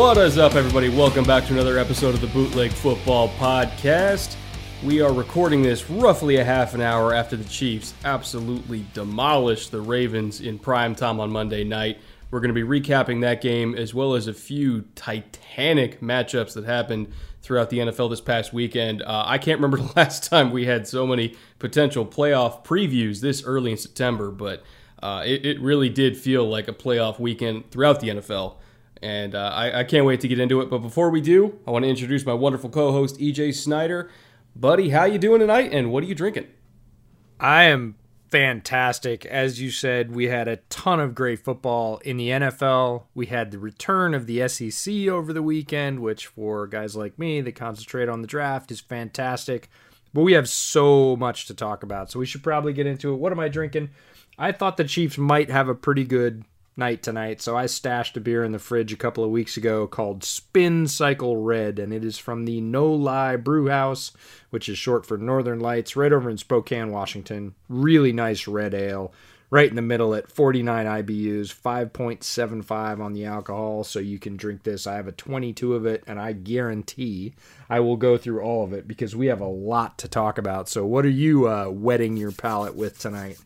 What is up, everybody? Welcome back to another episode of the Bootleg Football Podcast. We are recording this roughly a half an hour after the Chiefs absolutely demolished the Ravens in prime time on Monday night. We're going to be recapping that game as well as a few titanic matchups that happened throughout the NFL this past weekend. Uh, I can't remember the last time we had so many potential playoff previews this early in September, but uh, it, it really did feel like a playoff weekend throughout the NFL and uh, I, I, can't wait to get into it. But before we do, I want to introduce my wonderful co-host EJ Snyder. Buddy, how you doing tonight, and what are you drinking? I am fantastic. As you said, we had a ton of great football in the NFL. We had the return of the SEC over the weekend, which for guys like me that concentrate on the draft is fantastic. But we have so much to talk about, so we should probably get into it. What am I drinking? I thought the Chiefs might have a pretty good night tonight. So I stashed a beer in the fridge a couple of weeks ago called Spin Cycle Red, and it is from the No-Li Brewhouse, which is short for Northern Lights, right over in Spokane, Washington. Really nice red ale, right in the middle at 49 IBUs, 5.75 on the alcohol. So you can drink this. I have a 22 of it, and I guarantee I will go through all of it because we have a lot to talk about. So, what are you uh, wetting your palate with tonight?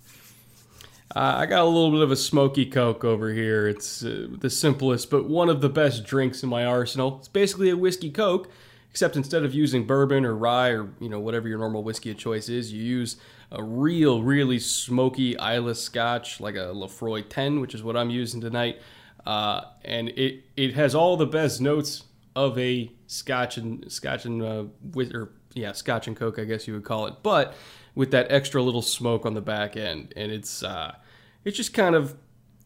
Uh, I got a little bit of a smoky Coke over here. It's uh, the simplest, but one of the best drinks in my arsenal. It's basically a whiskey Coke, except instead of using bourbon or rye or you know whatever your normal whiskey of choice is, you use a real, really smoky Islay Scotch, like a Laphroaig 10, which is what I'm using tonight. Uh, and it it has all the best notes of a Scotch and Scotch and uh, with or yeah Scotch and Coke, I guess you would call it, but with that extra little smoke on the back end, and it's uh, it just kind of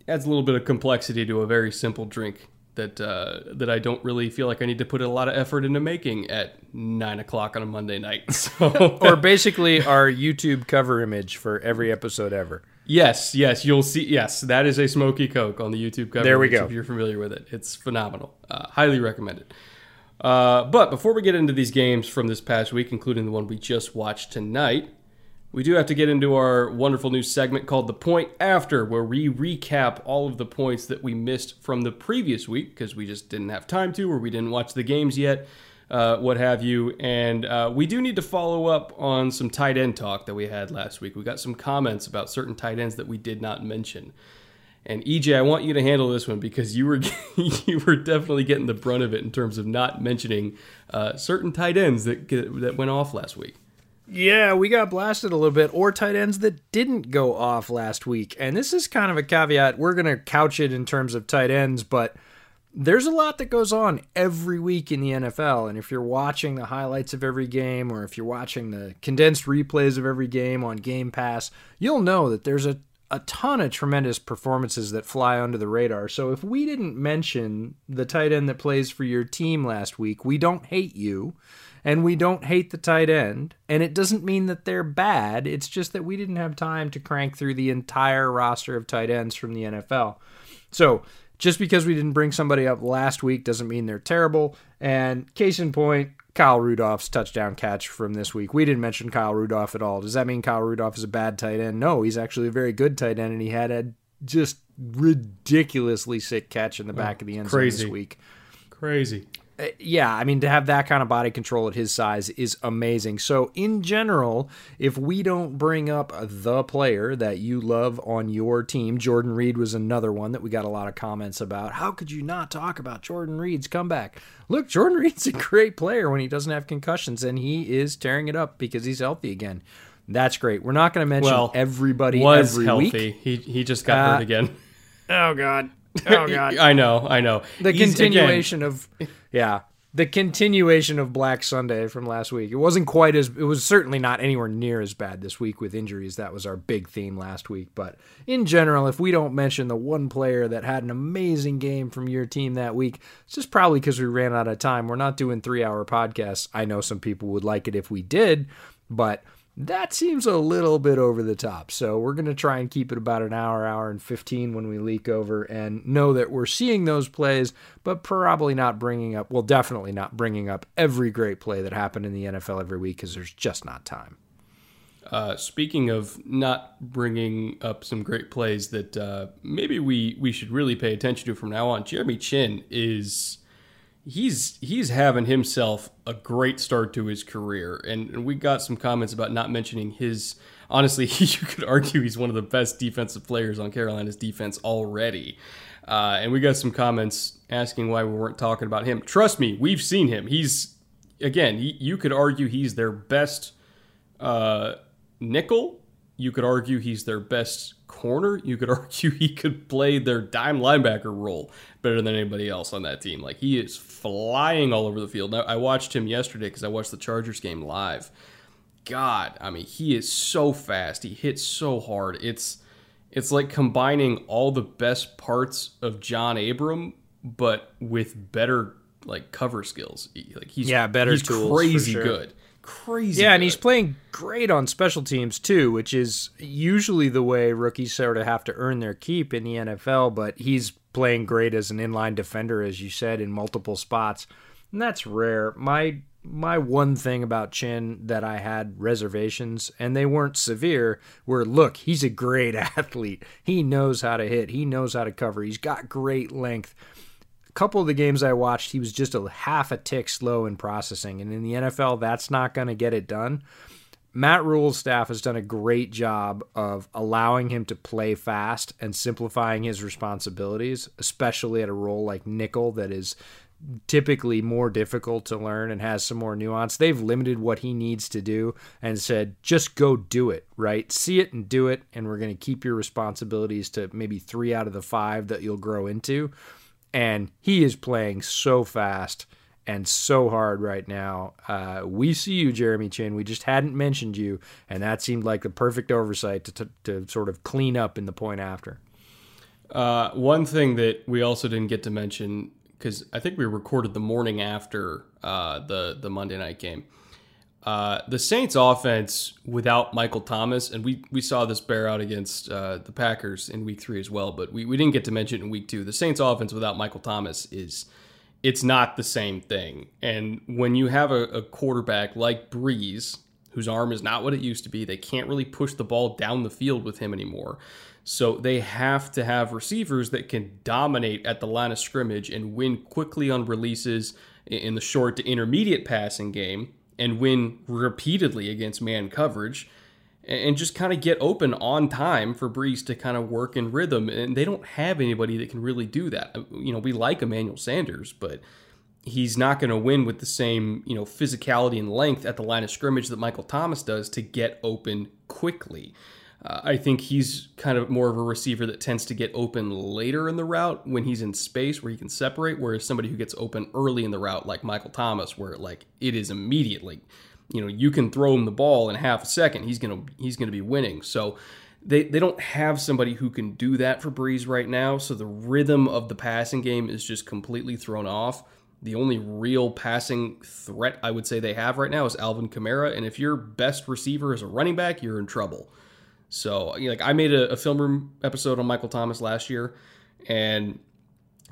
adds a little bit of complexity to a very simple drink that uh, that I don't really feel like I need to put a lot of effort into making at nine o'clock on a Monday night. So. or basically our YouTube cover image for every episode ever. Yes, yes, you'll see. Yes, that is a smoky Coke on the YouTube cover. There we go. If you're familiar with it, it's phenomenal. Uh, highly recommended. Uh, but before we get into these games from this past week, including the one we just watched tonight, we do have to get into our wonderful new segment called The Point After, where we recap all of the points that we missed from the previous week because we just didn't have time to or we didn't watch the games yet, uh, what have you. And uh, we do need to follow up on some tight end talk that we had last week. We got some comments about certain tight ends that we did not mention. And EJ, I want you to handle this one because you were you were definitely getting the brunt of it in terms of not mentioning uh, certain tight ends that that went off last week. Yeah, we got blasted a little bit, or tight ends that didn't go off last week. And this is kind of a caveat. We're going to couch it in terms of tight ends, but there's a lot that goes on every week in the NFL. And if you're watching the highlights of every game, or if you're watching the condensed replays of every game on Game Pass, you'll know that there's a, a ton of tremendous performances that fly under the radar. So if we didn't mention the tight end that plays for your team last week, we don't hate you and we don't hate the tight end. And it doesn't mean that they're bad. It's just that we didn't have time to crank through the entire roster of tight ends from the NFL. So just because we didn't bring somebody up last week doesn't mean they're terrible. And case in point, Kyle Rudolph's touchdown catch from this week. We didn't mention Kyle Rudolph at all. Does that mean Kyle Rudolph is a bad tight end? No, he's actually a very good tight end, and he had a just ridiculously sick catch in the oh, back oh, of the end zone this week. Crazy. Uh, yeah, I mean, to have that kind of body control at his size is amazing. So, in general, if we don't bring up the player that you love on your team, Jordan Reed was another one that we got a lot of comments about. How could you not talk about Jordan Reed's comeback? Look, Jordan Reed's a great player when he doesn't have concussions, and he is tearing it up because he's healthy again. That's great. We're not going to mention well, everybody was every healthy. Week. He he just got uh, hurt again. Oh God. Oh God. I know. I know. The He's, continuation again, of yeah, the continuation of Black Sunday from last week. It wasn't quite as it was certainly not anywhere near as bad this week with injuries. That was our big theme last week, but in general, if we don't mention the one player that had an amazing game from your team that week, it's just probably because we ran out of time. We're not doing 3-hour podcasts. I know some people would like it if we did, but that seems a little bit over the top. So we're going to try and keep it about an hour, hour and 15 when we leak over and know that we're seeing those plays, but probably not bringing up, well, definitely not bringing up every great play that happened in the NFL every week because there's just not time. Uh, speaking of not bringing up some great plays that uh, maybe we, we should really pay attention to from now on, Jeremy Chinn is he's he's having himself a great start to his career, and, we got some comments about not mentioning his. Honestly, you could argue he's one of the best defensive players on Carolina's defense already. Uh, and we got some comments asking why we weren't talking about him. Trust me, we've seen him. He's again, he, you could argue he's their best uh, nickel. You could argue he's their best corner. You could argue he could play their dime linebacker role better than anybody else on that team. Like he is flying all over the field. Now, I watched him yesterday because I watched the Chargers game live. God, I mean, he is so fast. He hits so hard. It's it's like combining all the best parts of John Abram, but with better like cover skills. Like he's yeah, better he's tools, crazy sure. good crazy. Yeah, good. and he's playing great on special teams too, which is usually the way rookies sort of have to earn their keep in the NFL. But he's playing great as an inline defender, as you said, in multiple spots, and that's rare. My my one thing about Chinn that I had reservations, and they weren't severe, were look, he's a great athlete. He knows how to hit. He knows how to cover. He's got great length couple of the games I watched, he was just a half a tick slow in processing. And in the NFL, that's not going to get it done. Matt Rhule's staff has done a great job of allowing him to play fast and simplifying his responsibilities, especially at a role like nickel that is typically more difficult to learn and has some more nuance. They've limited what he needs to do and said, just go do it, right? See it and do it. And we're going to keep your responsibilities to maybe three out of the five that you'll grow into and he is playing so fast and so hard right now. Uh, we see you, Jeremy Chinn. We just hadn't mentioned you, and that seemed like the perfect oversight to, to, to sort of clean up in the point after. Uh, one thing that we also didn't get to mention because I think we recorded the morning after uh, the the Monday night game. Uh, the Saints offense without Michael Thomas, and we, we saw this bear out against uh, the Packers in week three as well, but we, we didn't get to mention it in week two. The Saints offense without Michael Thomas is it's not the same thing. And when you have a, a quarterback like Brees, whose arm is not what it used to be, they can't really push the ball down the field with him anymore. So they have to have receivers that can dominate at the line of scrimmage and win quickly on releases in the short to intermediate passing game and win repeatedly against man coverage and just kind of get open on time for Brees to kind of work in rhythm. And they don't have anybody that can really do that. Uh, you know, we like Emmanuel Sanders, but he's not going to win with the same, you know, physicality and length at the line of scrimmage that Michael Thomas does to get open quickly. Uh, I think he's kind of more of a receiver that tends to get open later in the route when he's in space where he can separate, whereas somebody who gets open early in the route, like Michael Thomas, where like it is immediately, you know, you can throw him the ball in half a second, he's gonna he's gonna be winning. So they they don't have somebody who can do that for Brees right now. So the rhythm of the passing game is just completely thrown off. The only real passing threat I would say they have right now is Alvin Kamara, and if your best receiver is a running back, you're in trouble. So, like, I made a, a film room episode on Michael Thomas last year, and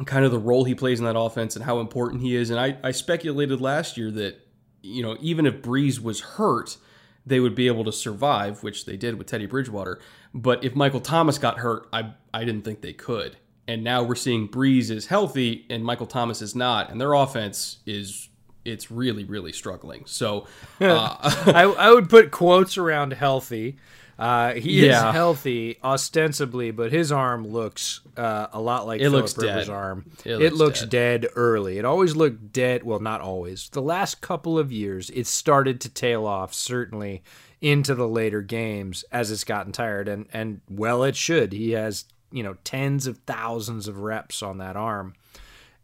kind of the role he plays in that offense and how important he is. And I, I speculated last year that, you know, even if Brees was hurt, they would be able to survive, which they did with Teddy Bridgewater. But if Michael Thomas got hurt, I, I didn't think they could. And now we're seeing Brees is healthy and Michael Thomas is not, and their offense is it's really really struggling. So uh, I, I would put quotes around healthy. Uh, he Yeah. is healthy ostensibly, but his arm looks uh, a lot like It Philip looks Rivers' dead. arm. It It, looks looks dead. dead. early. It always looked dead. Well, not always. The last couple of years, it started to tail off. Certainly into the later games as it's gotten tired, and and well, it should. He has you know tens of thousands of reps on that arm,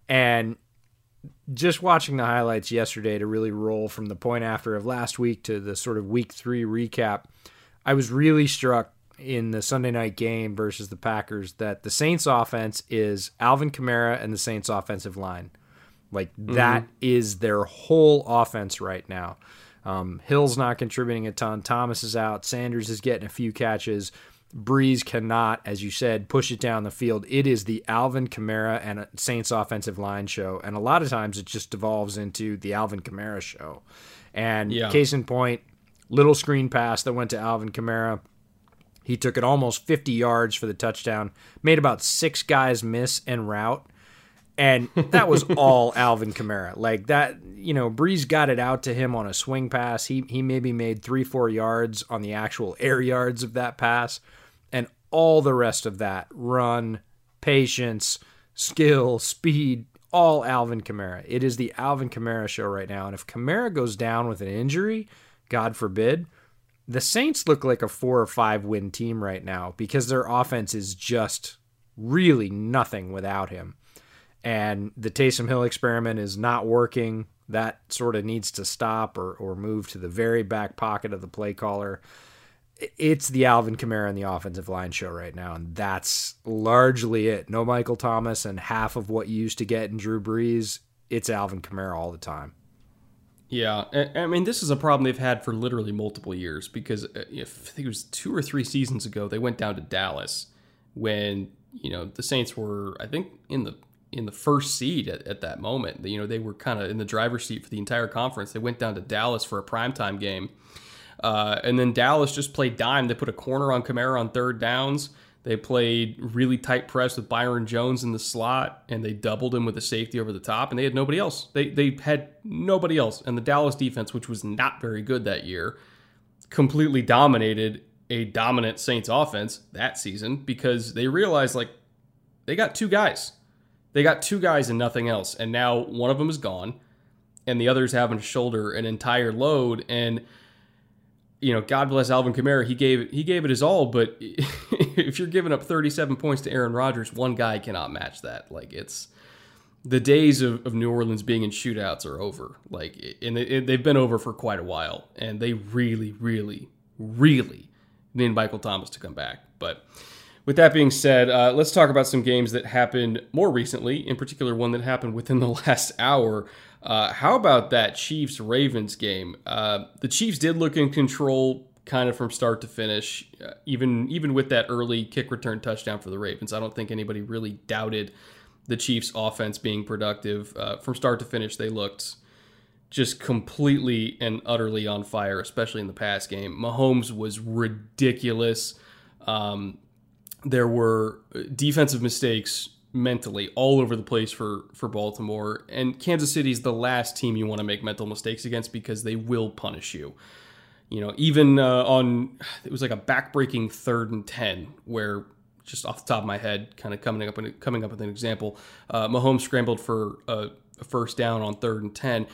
and just watching the highlights yesterday to really roll from the point after of last week to the sort of week three recap, I was really struck in the Sunday night game versus the Packers that the Saints offense is Alvin Kamara and the Saints offensive line. Like that is their whole offense right now. Um, Hill's not contributing a ton. Thomas is out. Sanders is getting a few catches. Brees cannot, as you said, push it down the field. It is the Alvin Kamara and Saints offensive line show, and a lot of times it just devolves into the Alvin Kamara show. And Yeah. case in point, little screen pass that went to Alvin Kamara. He took it almost 50 yards for the touchdown, made about six guys miss en route. And that was all Alvin Kamara. Like that, you know, Brees got it out to him on a swing pass. He he maybe made three, four yards on the actual air yards of that pass. And all the rest of that run, patience, skill, speed, all Alvin Kamara. It is the Alvin Kamara show right now. And if Kamara goes down with an injury, God forbid, the Saints look like a four or five win team right now because their offense is just really nothing without him. And the Taysom Hill experiment is not working. That sort of needs to stop or, or move to the very back pocket of the play caller. It's the Alvin Kamara and the offensive line show right now, and that's largely it. No Michael Thomas and half of what you used to get in Drew Brees. It's Alvin Kamara all the time. Yeah, I mean, this is a problem they've had for literally multiple years because uh, if I think it was two or three seasons ago, they went down to Dallas when you know the Saints were, I think, in the in the first seed at, at that moment. You know, they were kind of in the driver's seat for the entire conference. They went down to Dallas for a primetime game, uh, and then Dallas just played dime. They put a corner on Kamara on third downs. They played really tight press with Byron Jones in the slot, and they doubled him with a safety over the top, and they had nobody else. They they had nobody else, and the Dallas defense, which was not very good that year, completely dominated a dominant Saints offense that season because they realized like they got two guys, they got two guys and nothing else, and now one of them is gone, and the other's having to shoulder an entire load and you know, God bless Alvin Kamara. He gave he gave it his all, but if you're giving up 37 points to Aaron Rodgers, one guy cannot match that. Like it's the days of, of New Orleans being in shootouts are over. Like, and they, they've been over for quite a while, and they really, really, really need Michael Thomas to come back. But with that being said, uh, let's talk about some games that happened more recently. In particular, one that happened within the last hour. Uh, how about that Chiefs Ravens game? Uh, the Chiefs did look in control kind of from start to finish, uh, even even with that early kick return touchdown for the Ravens. I don't think anybody really doubted the Chiefs' offense being productive uh, from start to finish. They looked just completely and utterly on fire, especially in the pass game. Mahomes was ridiculous. Um, there were defensive mistakes mentally all over the place for for Baltimore and Kansas City's the last team you want to make mental mistakes against because they will punish you. You know, even uh, on it was like a backbreaking third and 10 where just off the top of my head kind of coming up coming up with an example, uh, Mahomes scrambled for a, a first down on third and 10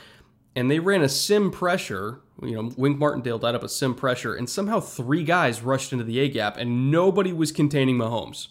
and they ran a sim pressure. You know, Wink Martindale dialed up a sim pressure, and somehow three guys rushed into the A gap, and nobody was containing Mahomes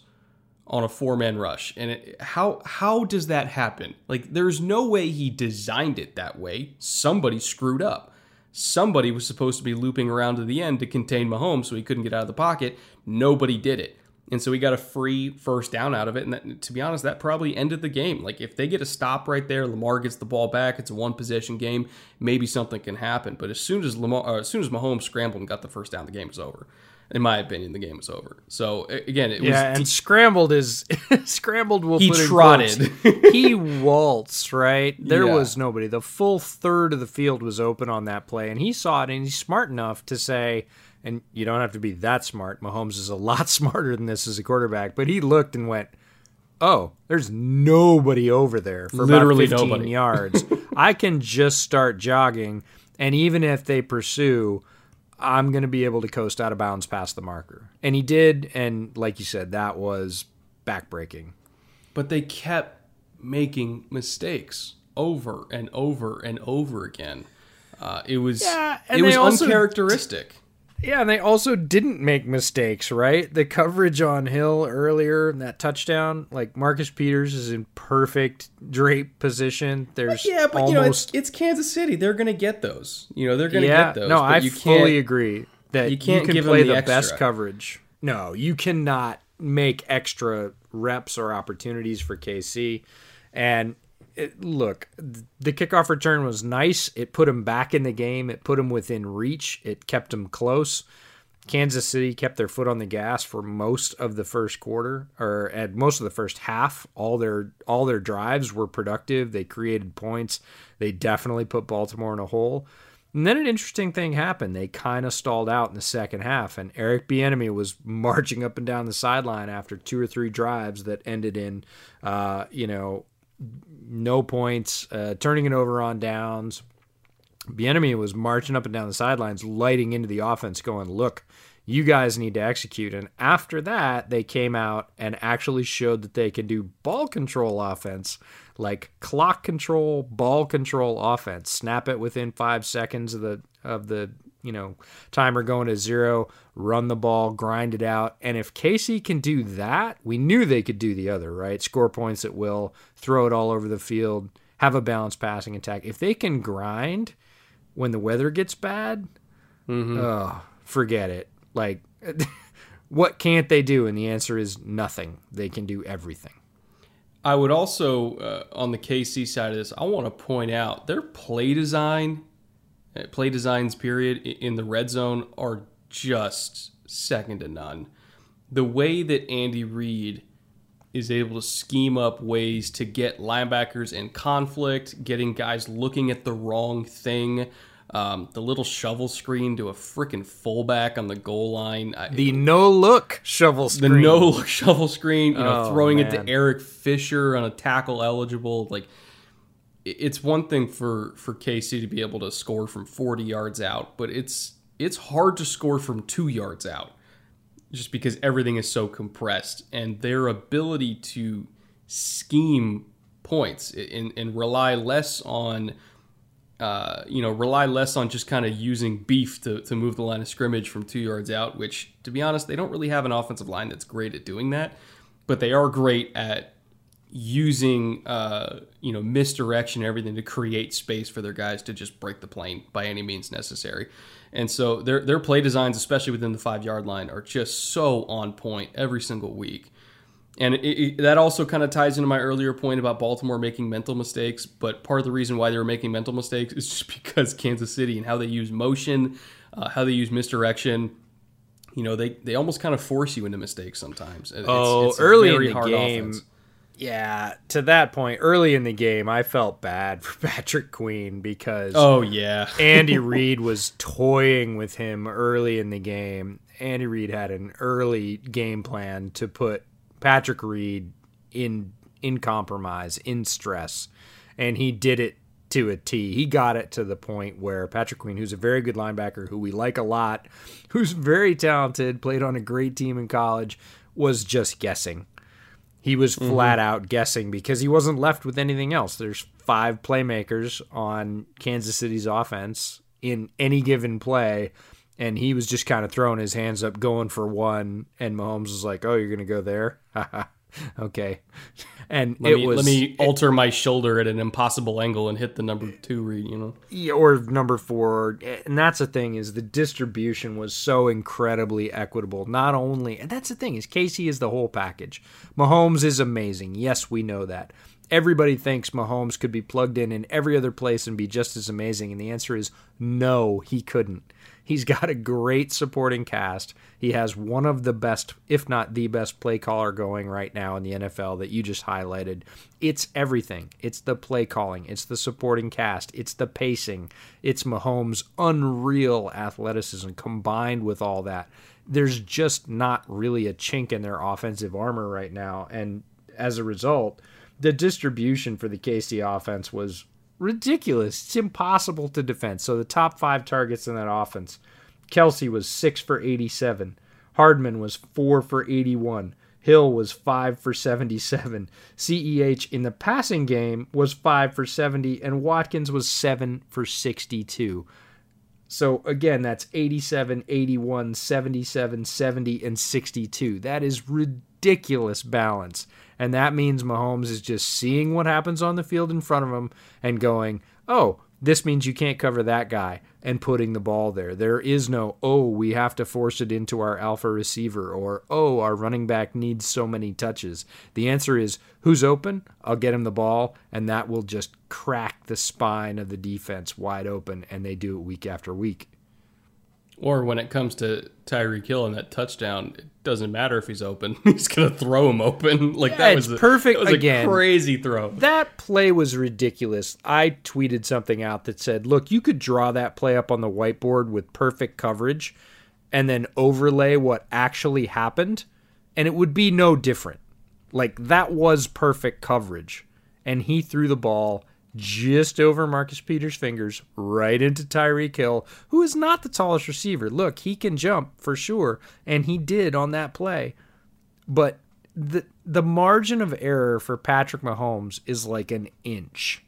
on a four man rush. And it, how how does that happen? Like, there's no way he designed it that way. Somebody screwed up. Somebody was supposed to be looping around to the end to contain Mahomes so he couldn't get out of the pocket. Nobody did it. And so he got a free first down out of it. And that, to be honest, that probably ended the game. Like if they get a stop right there, Lamar gets the ball back. It's a one possession game. Maybe something can happen. But as soon as Lamar, uh, as soon as Mahomes scrambled and got the first down, the game was over. In my opinion, the game was over. So again, it was Yeah, and scrambled is scrambled. Will He put trotted. he waltzed right. There Yeah. was nobody. The full third of the field was open on that play, and he saw it. And he's smart enough to say, and you don't have to be that smart. Mahomes is a lot smarter than this as a quarterback, but he looked and went, oh, there's nobody over there for Literally about 15 nobody. yards. I can just start jogging, and even if they pursue, I'm going to be able to coast out of bounds past the marker. And he did, and like you said, that was backbreaking. But they kept making mistakes over and over and over again. Uh, it was Yeah, it was also- uncharacteristic. Yeah, and they also didn't make mistakes, right? The coverage on Hill earlier, that touchdown, like Marcus Peters is in perfect drape position. There's Yeah, but almost you know it's, it's Kansas City. They're going to get those. You know they're going to yeah, get those. no, I you fully agree that you can't can give play the the, best coverage. No, you cannot make extra reps or opportunities for KC. And it, look, the kickoff return was nice. It put him back in the game. It put him within reach. It kept him close. Kansas City kept their foot on the gas for most of the first quarter or at most of the first half. All their all their drives were productive. They created points. They definitely put Baltimore in a hole. And then an interesting thing happened. They kind of stalled out in the second half, and Eric Bieniemy was marching up and down the sideline after two or three drives that ended in, uh, you know, no points, uh, turning it over on downs. Bieniemy was marching up and down the sidelines, lighting into the offense, going, "Look, you guys need to execute." And after that, they came out and actually showed that they can do ball control offense, like clock control, ball control offense. Snap it within five seconds of the of the you know timer going to zero. Run the ball, grind it out. And if KC can do that, we knew they could do the other, right? Score points at will, throw it all over the field, have a balanced passing attack. If they can grind when the weather gets bad, oh, forget it. Like, what can't they do? And the answer is nothing. They can do everything. I would also, uh, on the KC side of this, I want to point out their play design, play designs, period, in the red zone are just second to none. The way that Andy Reid is able to scheme up ways to get linebackers in conflict, getting guys looking at the wrong thing. Um, the little shovel screen to a freaking fullback on the goal line. I, The no look shovel screen. the no look shovel screen, you know, Oh, throwing it to Eric Fisher on a tackle eligible. Like, it's one thing for for KC to be able to score from 40 yards out, but it's it's hard to score from two yards out, just because everything is so compressed, and their ability to scheme points and, and rely less on uh, you know, rely less on just kind of using beef to, to move the line of scrimmage from two yards out, which, to be honest, they don't really have an offensive line that's great at doing that, but they are great at using, uh, you know, misdirection and everything to create space for their guys to just break the plane by any means necessary. And so their, their play designs, especially within the five yard line, are just so on point every single week. And it, it, that also kind of ties into my earlier point about Baltimore making mental mistakes. But part of the reason why they were making mental mistakes is just because Kansas City and how they use motion, uh, how they use misdirection. You know, they, they almost kind of force you into mistakes sometimes. It's, Oh, it's early in the game, offense. Yeah, to that point, early in the game, I felt bad for Patrick Queen because Oh yeah, Andy Reid was toying with him early in the game. Andy Reid had an early game plan to put Patrick Reed in in compromise, in stress, and he did it to a T. He got it to the point where Patrick Queen, who's a very good linebacker, who we like a lot, who's very talented, played on a great team in college, was just guessing. He was mm-hmm. flat out guessing because he wasn't left with anything else. There's five playmakers on Kansas City's offense in any given play, and he was just kind of throwing his hands up, going for one. And Mahomes was like, "Oh, you're gonna go there? okay." And let it me was let me alter my shoulder at an impossible angle and hit the number two read. You know, Yeah, or number four. And that's the thing is the distribution was so incredibly equitable. Not only and that's the thing is KC is the whole package. Mahomes is amazing. Yes we know that. Everybody thinks mahomes could be plugged in in every other place and be just as amazing and the answer is no he couldn't He's got a great supporting cast. He has one of the best, if not the best, play caller going right now in the NFL that you just highlighted. It's everything. It's the play calling, it's the supporting cast, it's the pacing, it's Mahomes' unreal athleticism combined with all that. There's just not really a chink in their offensive armor right now. And as a result, the distribution for the KC offense was ridiculous. It's impossible to defend. So the top five targets in that offense Kelce was six for 87, Hardman was four for 81. Hill was 5 for 77. CEH in the passing game was 5 for 70, and Watkins was 7 for 62. So again, that's 87, 81, 77, 70, and 62. That is ridiculous balance. And that means Mahomes is just seeing what happens on the field in front of him and going, oh, this means you can't cover that guy and putting the ball there. There is no, oh, we have to force it into our alpha receiver or, oh, our running back needs so many touches. The answer is, who's open? I'll get him the ball, and that will just crack the spine of the defense wide open, and they do it week after week. Or when it comes to Tyreek Hill and that touchdown, it doesn't matter if he's open; he's gonna throw him open. Like Yeah, that was a, perfect That was again. a crazy throw. That play was ridiculous. I tweeted something out that said, look, you could draw that play up on the whiteboard with perfect coverage and then overlay what actually happened, and it would be no different. Like, that was perfect coverage. And he threw the ball just over Marcus Peters' fingers right into Tyreek Hill, who is not the tallest receiver. Look, he can jump for sure, and he did on that play. But the the margin of error for Patrick Mahomes is like an inch.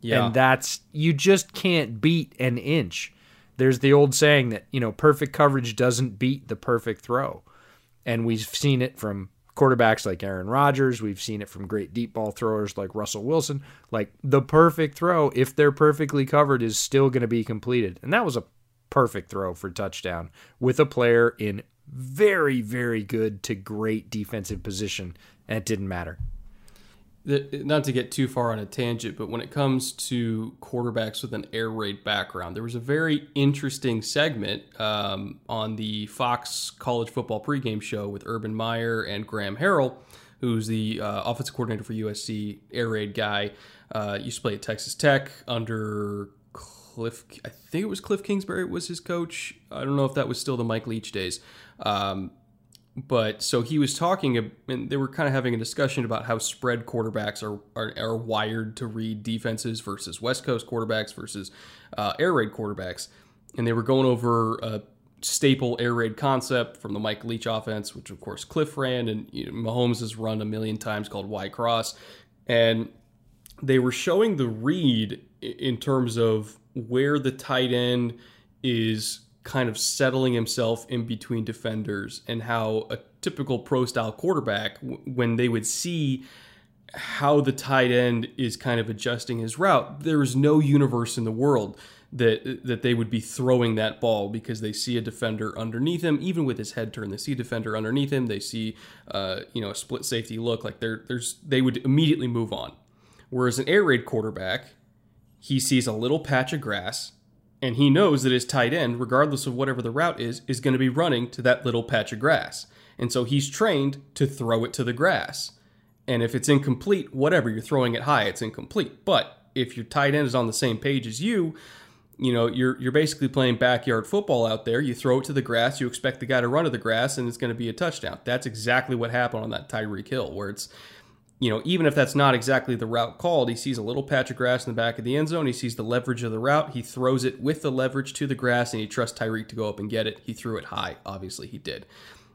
Yeah, And that's you just can't beat an inch. There's the old saying that, you know, perfect coverage doesn't beat the perfect throw. And we've seen it from quarterbacks like Aaron Rodgers, we've seen it from great deep ball throwers like Russell Wilson. Like the perfect throw, if they're perfectly covered, is still going to be completed. And that was a perfect throw for touchdown with a player in very, very good to great defensive position. And it didn't matter. Not to get too far on a tangent, but when it comes to quarterbacks with an air raid background, there was a very interesting segment um, on the Fox College Football pregame show with Urban Meyer and Graham Harrell, who's the uh, offensive coordinator for USC, air raid guy. Uh, used to play at Texas Tech under Cliff. I think it was Cliff Kingsbury was his coach. I don't know if that was still the Mike Leach days. Um, but so he was talking and they were kind of having a discussion about how spread quarterbacks are are, are wired to read defenses versus west coast quarterbacks versus uh, air raid quarterbacks. And they were going over a staple air raid concept from the mike leach offense which of course cliff ran and you know, mahomes has run a million times called y cross. And they were showing the read in terms of where the tight end is kind of settling himself in between defenders and how a typical pro style quarterback when they would see how the tight end is kind of adjusting his route there is no universe in the world that that they would be throwing that ball because they see a defender underneath him. Even with his head turned they see a defender underneath him. They see uh, you know a split safety look. Like they're, there's they would immediately move on. Whereas an air raid quarterback he sees a little patch of grass and he knows that his tight end, regardless of whatever the route is, is going to be running to that little patch of grass. And so he's trained to throw it to the grass. And if it's incomplete, whatever, you're throwing it high, it's incomplete. But if your tight end is on the same page as you, you know, you're you're basically playing backyard football out there. You throw it to the grass, you expect the guy to run to the grass, and it's going to be a touchdown. That's exactly what happened on that Tyreek Hill, where it's you know, even if that's not exactly the route called, he sees a little patch of grass in the back of the end zone. He sees the leverage of the route. He throws it with the leverage to the grass, and he trusts Tyreek to go up and get it. He threw it high. Obviously, he did.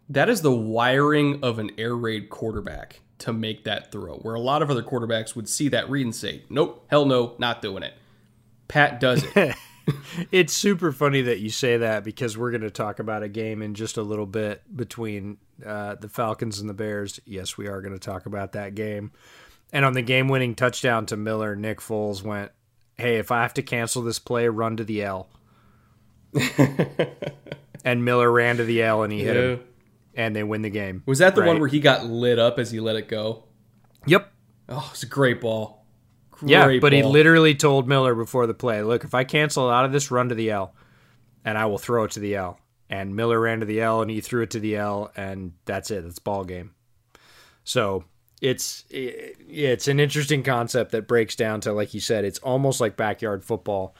That is the wiring of an air raid quarterback to make that throw, where a lot of other quarterbacks would see that read and say, nope, hell no, not doing it. Pat does it. It's super funny that you say that because we're going to talk about a game in just a little bit between uh, the Falcons and the Bears. Yes, we are going to talk about that game. And on the game winning touchdown to Miller, Nick Foles went, Hey, if I have to cancel this play, run to the L. and Miller ran to the L and he hit him, and they win the game. Was that the one where he got lit up as he let it go? Yep. Oh, it's a great ball. Great Yeah, but he literally told Miller before the play, "Look, if I cancel out of this, run to the L, and I will throw it to the L." And Miller ran to the L, and he threw it to the L, and that's it. It's ball game. So it's it's an interesting concept that breaks down to, like you said, it's almost like backyard football.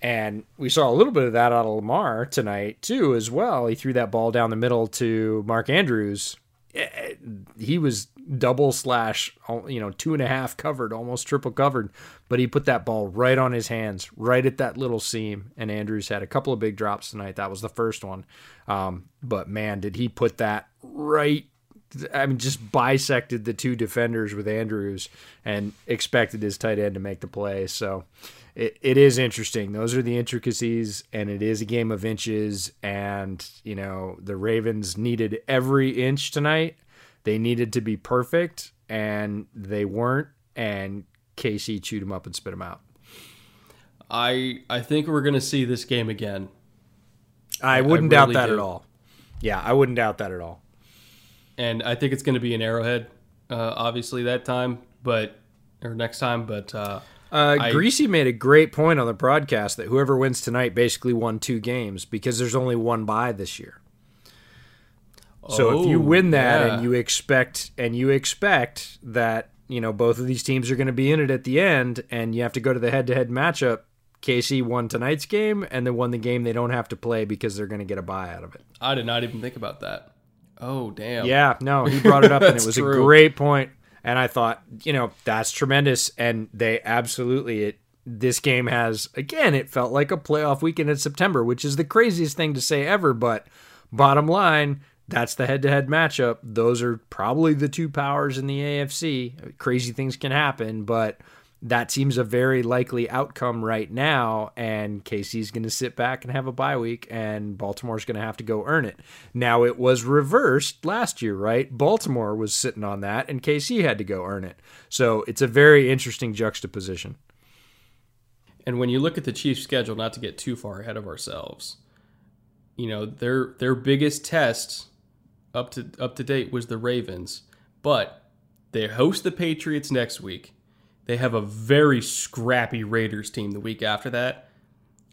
And we saw a little bit of that out of Lamar tonight too, as well. He threw that ball down the middle to Mark Andrews. Eh, He was double slash, you know, two and a half covered, almost triple covered. But he put that ball right on his hands, right at that little seam. And Andrews had a couple of big drops tonight. That was the first one. Um, but man, did he put that right I mean, just bisected the two defenders with Andrews and expected his tight end to make the play. So it, it is interesting. Those are the intricacies, and it is a game of inches. And, you know, the Ravens needed every inch tonight. They needed to be perfect, and they weren't. And KC chewed them up and spit them out. I I think we're going to see this game again. I wouldn't I really doubt that do. at all. Yeah, I wouldn't doubt that at all. And I think it's going to be an Arrowhead, uh, obviously that time, but or next time. But uh, uh, I, Griese made a great point on the broadcast that whoever wins tonight basically won two games because there's only one bye this year. So oh, if you oh, win that yeah. and you expect and you expect that you know both of these teams are going to be in it at the end, and you have to go to the head-to-head matchup. KC won tonight's game and then won the game they don't have to play because they're going to get a bye out of it. I did not even think about that. Oh damn. Yeah, no, he brought it up and it was true. a great point. And I thought, you know, that's tremendous. And they absolutely it this game has again, it felt like a playoff weekend in September, which is the craziest thing to say ever, but bottom line, that's the head to head matchup. Those are probably the two powers in the AFC. Crazy things can happen, but that seems a very likely outcome right now. And KC's going to sit back and have a bye week, and Baltimore's going to have to go earn it. Now, it was reversed last year, right? Baltimore was sitting on that, and KC had to go earn it. So it's a very interesting juxtaposition. And when you look at the Chiefs' schedule, not to get too far ahead of ourselves, you know their their biggest test up to up to date was the Ravens, but they host the Patriots next week. They have a very scrappy Raiders team the week after that.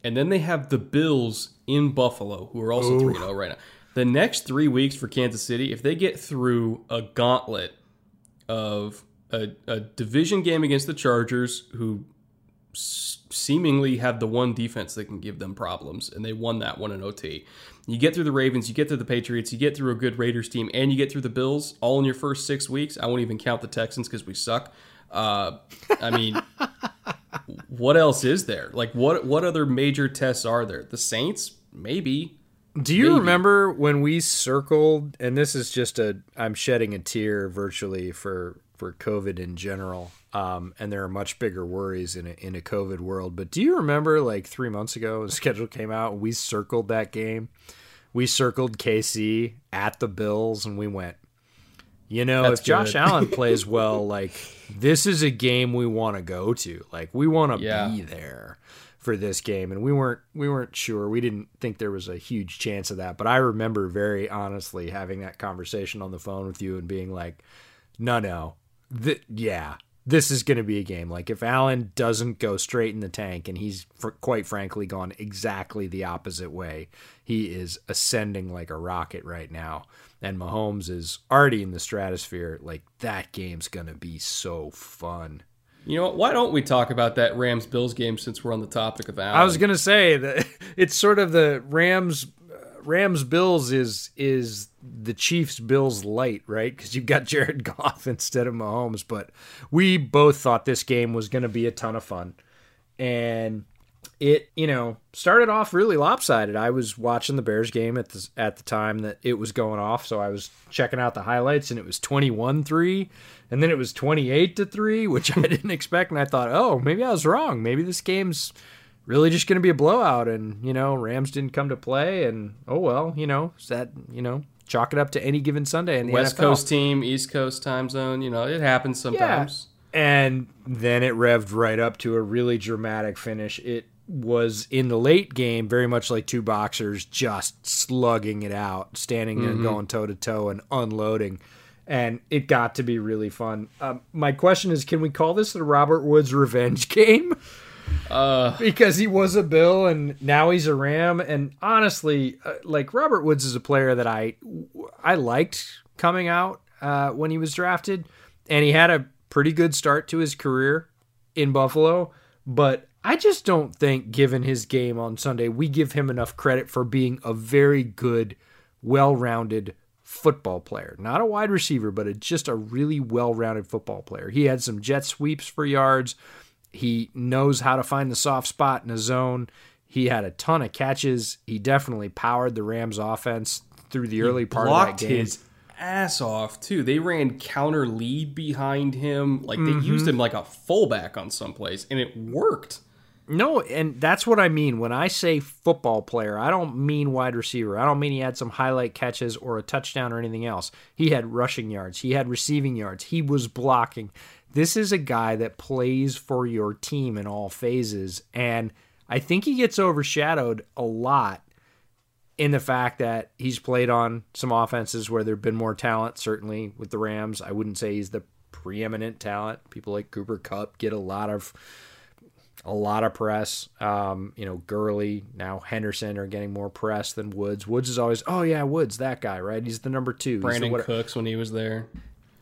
And then they have the Bills in Buffalo, who are also 3 0 right now. The next three weeks for Kansas City, if they get through a gauntlet of a, a division game against the Chargers, who seemingly have the one defense that can give them problems, and they won that one in OT. You get through the Ravens, you get through the Patriots, you get through a good Raiders team, and you get through the Bills all in your first six weeks. I won't even count the Texans because we suck. Uh, I mean, what else is there? Like, what what other major tests are there? The Saints, maybe. Do you maybe. remember when we circled? And this is just a I'm shedding a tear virtually for for COVID in general. Um, and there are much bigger worries in a, in a COVID world. But do you remember, like three months ago, the schedule came out, we circled that game. We circled KC at the Bills, and we went, you know, That's if Josh Allen plays well, like this is a game we want to go to. Like we want to yeah. be there for this game and we weren't we weren't sure. We didn't think there was a huge chance of that, but I remember very honestly having that conversation on the phone with you and being like, "No, no. Th- yeah, this is going to be a game. Like if Allen doesn't go straight in the tank, and he's fr- quite frankly gone exactly the opposite way, he is ascending like a rocket right now. And Mahomes is already in the stratosphere. Like that game's going to be so fun. You know what? Why don't we talk about that Rams Bills game since we're on the topic of Allen? I was going to say that it's sort of the Rams Rams Bills is is the Chiefs Bills light, right? Because you've got Jared Goff instead of Mahomes. But we both thought this game was going to be a ton of fun, and it you know started off really lopsided. I was watching the Bears game at the at the time that it was going off, so I was checking out the highlights, and it was twenty one three, and then it was twenty eight to three, which I didn't expect, and I thought, oh, maybe I was wrong. Maybe this game's really just going to be a blowout and you know rams didn't come to play and oh well you know is that you know chalk it up to any given sunday in the west NFL. coast team east coast time zone you know it happens sometimes yeah. and then it revved right up to a really dramatic finish it was in the late game very much like two boxers just slugging it out standing mm-hmm. and going toe to toe and unloading and it got to be really fun um, my question is can we call this the robert woods revenge game uh, because he was a Bill and now he's a Ram. And honestly, uh, like Robert Woods is a player that I I liked coming out uh, when he was drafted, and he had a pretty good start to his career in Buffalo. But I just don't think, given his game on Sunday, we give him enough credit for being a very good, well-rounded football player, not a wide receiver, but a, just a really well rounded football player. He had some jet sweeps for yards. He knows how to find the soft spot in a zone. He had a ton of catches. He definitely powered the Rams offense through the early part of that game. his ass off too. They ran counter lead behind him. Like they used mm-hmm. him like a fullback on some plays, and it worked. No, and that's what I mean when I say football player. I don't mean wide receiver. I don't mean he had some highlight catches or a touchdown or anything else. He had rushing yards, he had receiving yards, he was blocking. This is a guy that plays for your team in all phases, and I think he gets overshadowed a lot in the fact that he's played on some offenses where there've been more talent, certainly with the Rams. I wouldn't say he's the preeminent talent. People like Cooper Kupp get a lot of a lot of press. Um, you know, Gurley, now Henderson are getting more press than Woods. Woods is always, oh yeah, Woods, that guy, right? He's the number two. Brandin Cooks when he was there.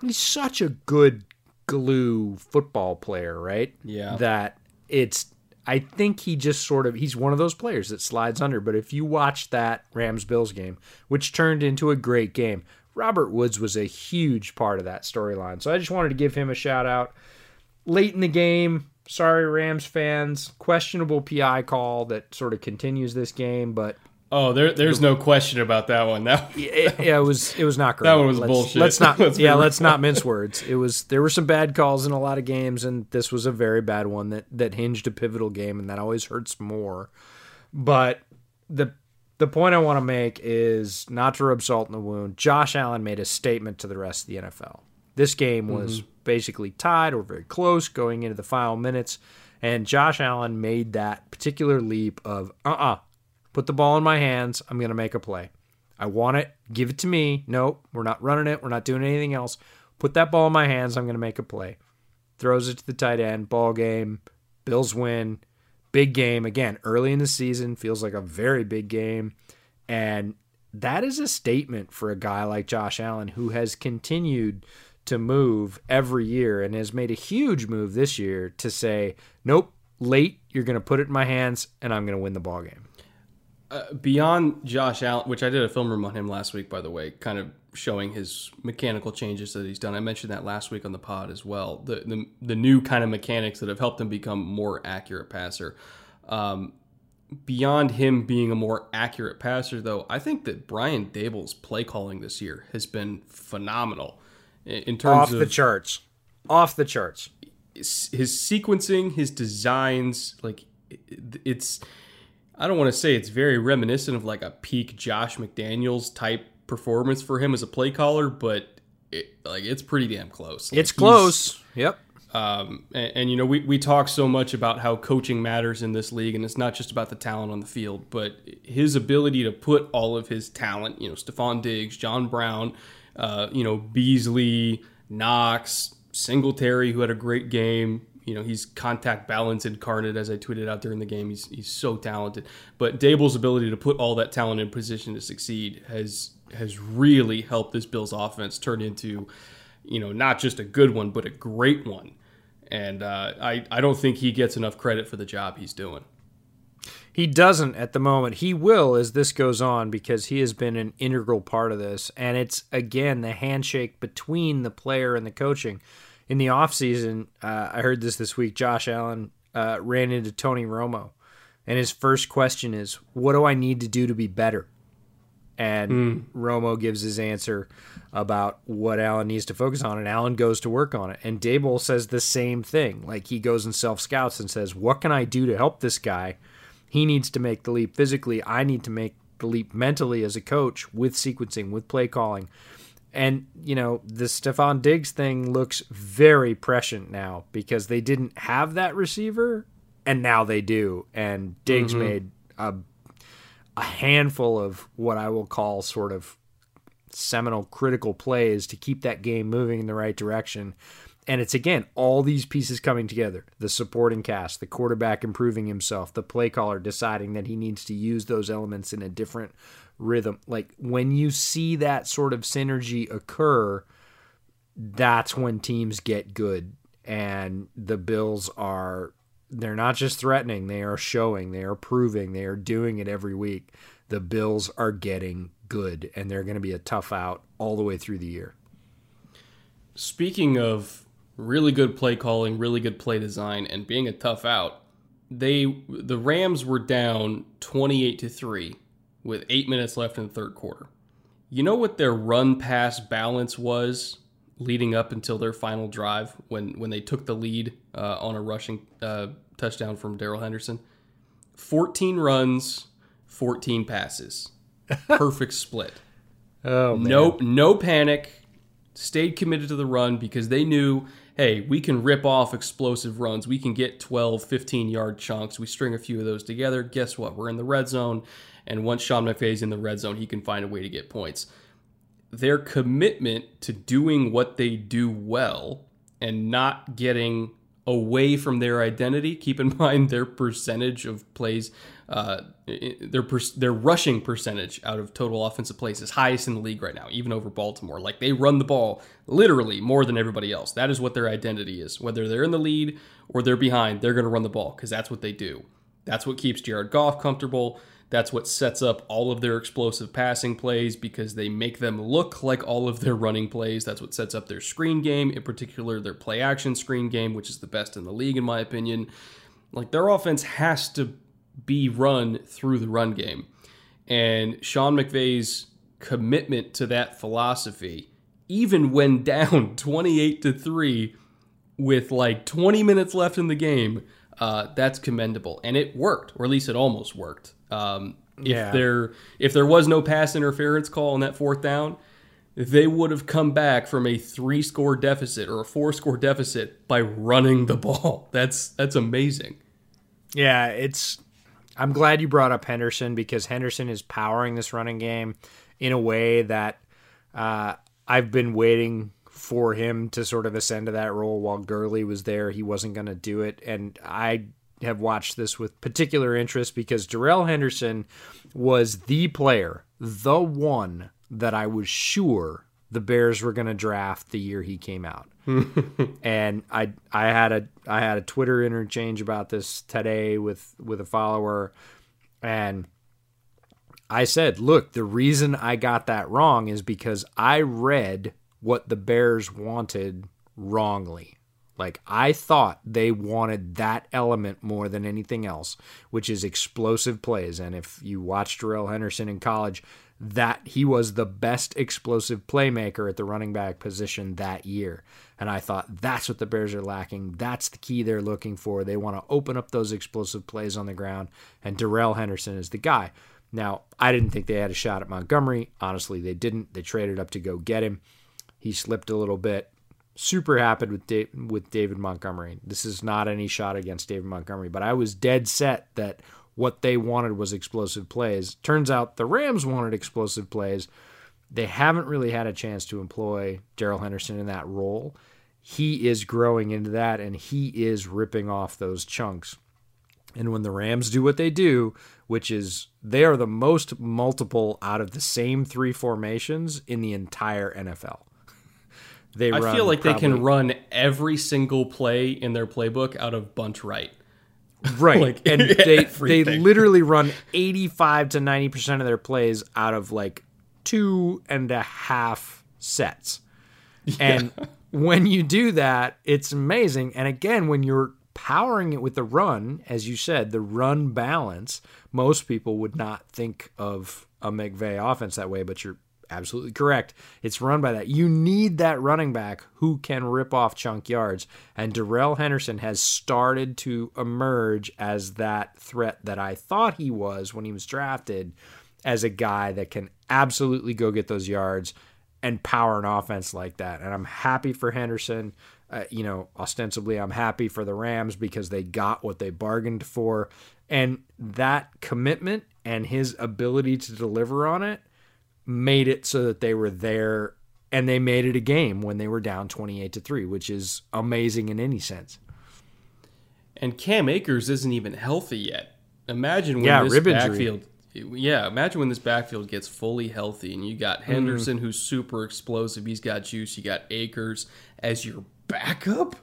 he's such a good glue football player, right? Yeah. That it's I think he just sort of he's one of those players that slides under, but if you watch that Rams Bills game, which turned into a great game, Robert Woods was a huge part of that storyline. So I just wanted to give him a shout out. Late in the game, sorry Rams fans, questionable PI call that sort of continues this game, but Oh, there, there's no question about that one. That it, yeah, it was it was not great. That one was let's, bullshit. Let's not Let's yeah, let's not mince words. It was there were some bad calls in a lot of games, and this was a very bad one that that hinged a pivotal game, and that always hurts more. But the the point I want to make is not to rub salt in the wound. Josh Allen made a statement to the rest of the NFL. This game was basically tied or very close going into the final minutes, and Josh Allen made that particular leap of uh uh put the ball in my hands. I'm going to make a play. I want it. Give it to me. Nope, we're not running it. We're not doing anything else. Put that ball in my hands. I'm going to make a play. Throws it to the tight end. Ball game. Bills win. Big game. Again, early in the season. Feels like a very big game. And that is a statement for a guy like Josh Allen who has continued to move every year and has made a huge move this year to say, nope, late, you're going to put it in my hands and I'm going to win the ball game. Beyond Josh Allen, which I did a film room on him last week, by the way, kind of showing his mechanical changes that he's done. I mentioned that last week on the pod as well. The the, the new kind of mechanics that have helped him become more accurate passer. Um, beyond him being a more accurate passer, though, I think that Brian Daboll's play calling this year has been phenomenal in, in terms Off of the charts. Off the charts. his his sequencing, his designs, like it- it's I don't want to say it's very reminiscent of like a peak Josh McDaniels type performance for him as a play caller, but it, like it's pretty damn close. Like, It's close. Yep. um, and, and, you know, we, we talk so much about how coaching matters in this league, and it's not just about the talent on the field, but his ability to put all of his talent, you know, Stefon Diggs, John Brown, uh, you know, Beasley, Knox, Singletary, who had a great game. You know, he's contact balance incarnate, as I tweeted out during the game. He's, he's so talented. But Daboll's ability to put all that talent in position to succeed has has really helped this Bills offense turn into, you know, not just a good one, but a great one. And uh, I, I don't think he gets enough credit for the job he's doing. He doesn't at the moment. He will as this goes on because he has been an integral part of this. And it's, again, the handshake between the player and the coaching. In the offseason, uh, I heard this this week, Josh Allen uh, ran into Tony Romo. And his first question is, What do I need to do to be better? And Romo gives his answer about what Allen needs to focus on, and Allen goes to work on it. And Daboll says the same thing. Like he goes and self scouts and says, What can I do to help this guy? He needs to make the leap physically. I need to make the leap mentally as a coach with sequencing, with play calling. And, you know, the Stefon Diggs thing looks very prescient now because they didn't have that receiver, and now they do. And Diggs mm-hmm. made a a handful of what I will call sort of seminal critical plays to keep that game moving in the right direction. And it's again all these pieces coming together the supporting cast, the quarterback improving himself, the play caller deciding that he needs to use those elements in a different rhythm. Like when you see that sort of synergy occur, that's when teams get good. And the Bills are they're not just threatening, they are showing, they are proving, they are doing it every week. The Bills are getting good, and they're going to be a tough out all the way through the year. Speaking of really good play calling, really good play design, and being a tough out, they the Rams were down 28 to 3 with 8 minutes left in the third quarter. You know what their run pass balance was leading up until their final drive when when they took the lead uh, on a rushing uh, touchdown from Darrell Henderson? 14 runs, 14 passes. Perfect split. Oh, man. Nope, no panic. Stayed committed to the run because they knew, hey, we can rip off explosive runs. We can get 12, 15 yard chunks. We string a few of those together. Guess what? We're in the red zone. And once Sean McVay's in the red zone, he can find a way to get points. Their commitment to doing what they do well and not getting away from their identity. Keep in mind their percentage of plays, uh, their per- their rushing percentage out of total offensive plays is highest in the league right now, even over Baltimore. Like they run the ball literally more than everybody else. That is what their identity is. Whether they're in the lead or they're behind, they're going to run the ball because that's what they do. That's what keeps Jared Goff comfortable. That's what sets up all of their explosive passing plays because they make them look like all of their running plays. That's what sets up their screen game, in particular their play action screen game, which is the best in the league, in my opinion. Like their offense has to be run through the run game. And Sean McVay's commitment to that philosophy, even when down 28 to 3 with like 20 minutes left in the game, uh, that's commendable. And it worked, or at least it almost worked. Um, if Yeah. there if there was no pass interference call on that fourth down, they would have come back from a three score deficit or a four score deficit by running the ball. That's that's amazing. Yeah, it's. I'm glad you brought up Henderson because Henderson is powering this running game in a way that uh, I've been waiting for him to sort of ascend to that role while Gurley was there. He wasn't going to do it. And I have watched this with particular interest because Darrell Henderson was the player, the one that I was sure the Bears were going to draft the year he came out. and I I had a I had a Twitter interchange about this today with with a follower and I said, "Look, the reason I got that wrong is because I read what the Bears wanted wrongly. Like I thought they wanted that element more than anything else, which is explosive plays. And if you watched Darrell Henderson in college, that he was the best explosive playmaker at the running back position that year. And I thought that's what the Bears are lacking. That's the key they're looking for. They want to open up those explosive plays on the ground, and Darrell Henderson is the guy. Now, I didn't think they had a shot at Montgomery. Honestly, they didn't. They traded up to go get him. He slipped a little bit. Super happy with with David Montgomery. This is not any shot against David Montgomery, but I was dead set that what they wanted was explosive plays. Turns out the Rams wanted explosive plays. They haven't really had a chance to employ Darrell Henderson in that role. He is growing into that, and he is ripping off those chunks. And when the Rams do what they do, which is they are the most multiple out of the same three formations in the entire NFL. They I feel like they can run every single play in their playbook out of bunch right. right. Like, and they they literally run 85 to 90 percent of their plays out of like two and a half sets. And when you do that it's amazing. And again when you're powering it with the run as you said the run balance most people would not think of a McVay offense that way but you're absolutely correct it's run by that you need that running back who can rip off chunk yards and Darrell Henderson has started to emerge as that threat that I thought he was when he was drafted as a guy that can absolutely go get those yards and power an offense like that. And I'm happy for Henderson. Uh, you know, ostensibly, I'm happy for the Rams because they got what they bargained for. And that commitment and his ability to deliver on it made it so that they were there and they made it a game when they were down 28 to 3, which is amazing in any sense. And Cam Akers isn't even healthy yet. Imagine when Yeah, this rib injury. backfield yeah, imagine when this backfield gets fully healthy and you got Mm-hmm. Henderson who's super explosive, he's got juice, you got Akers as your backup,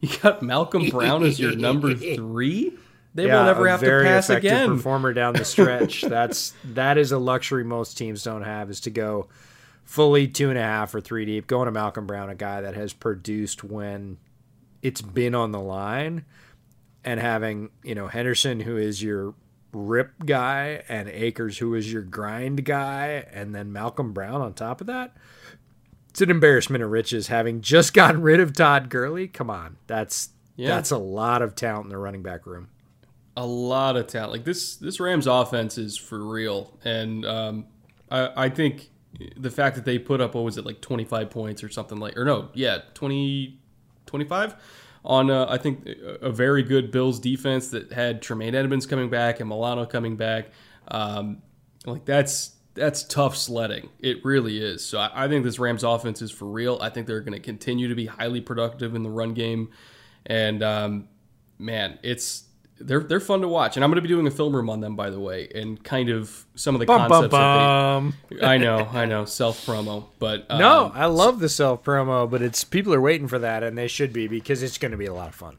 you got Malcolm Brown as your number three. They yeah, won't ever have to pass effective again. performer down the stretch. That's that is a luxury most teams don't have is to go fully two and a half or three deep. Going to Malcolm Brown, a guy that has produced when it's been on the line, and having you know Henderson, who is your rip guy, and Akers, who is your grind guy, and then Malcolm Brown on top of that. It's an embarrassment of riches having just gotten rid of Todd Gurley. Come on, that's Yeah. that's a lot of talent in the running back room. A lot of talent. Like this, this Rams offense is for real, and um, I, I think the fact that they put up what was it like 25 points or something like, or no, yeah, 20, 25 on uh, I think a very good Bills defense that had Tremaine Edmunds coming back and Milano coming back. Um, like that's that's tough sledding. It really is. So I, I think this Rams offense is for real. I think they're going to continue to be highly productive in the run game, and um, man, it's they're they're fun to watch. And I'm going to be doing a film room on them, by the way, and kind of some of the Bum, bum, concepts. bum. That they, I know, I know, self promo, but um, No, I love the self promo, but it's people are waiting for that, and they should be because it's going to be a lot of fun.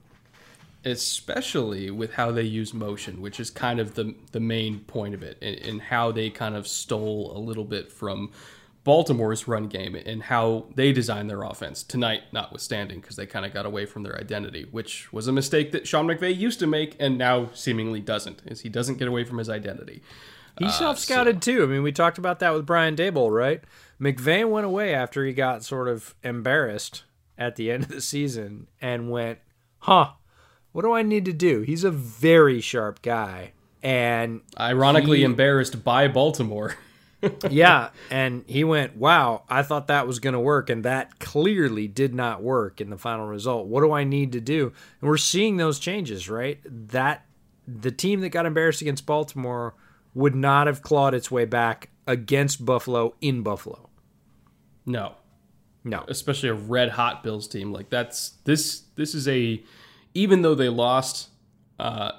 especially with how they use motion, which is kind of the the main point of it, and, and how they kind of stole a little bit from Baltimore's run game and how they designed their offense tonight, notwithstanding, because they kind of got away from their identity, which was a mistake that Sean McVay used to make and now seemingly doesn't, is he doesn't get away from his identity. He uh, self scouted too. I mean, we talked about that with Brian Daboll, right? McVay went away after he got sort of embarrassed at the end of the season and went, huh, what do I need to do? He's a very sharp guy. And Ironically He- embarrassed by Baltimore. yeah, and he went, "Wow, I thought that was going to work and that clearly did not work in the final result. What do I need to do?" And we're seeing those changes, right? That the team that got embarrassed against Baltimore would not have clawed its way back against Buffalo in Buffalo. no, No. especially a red hot Bills team. Like that's this this is a even though they lost, uh,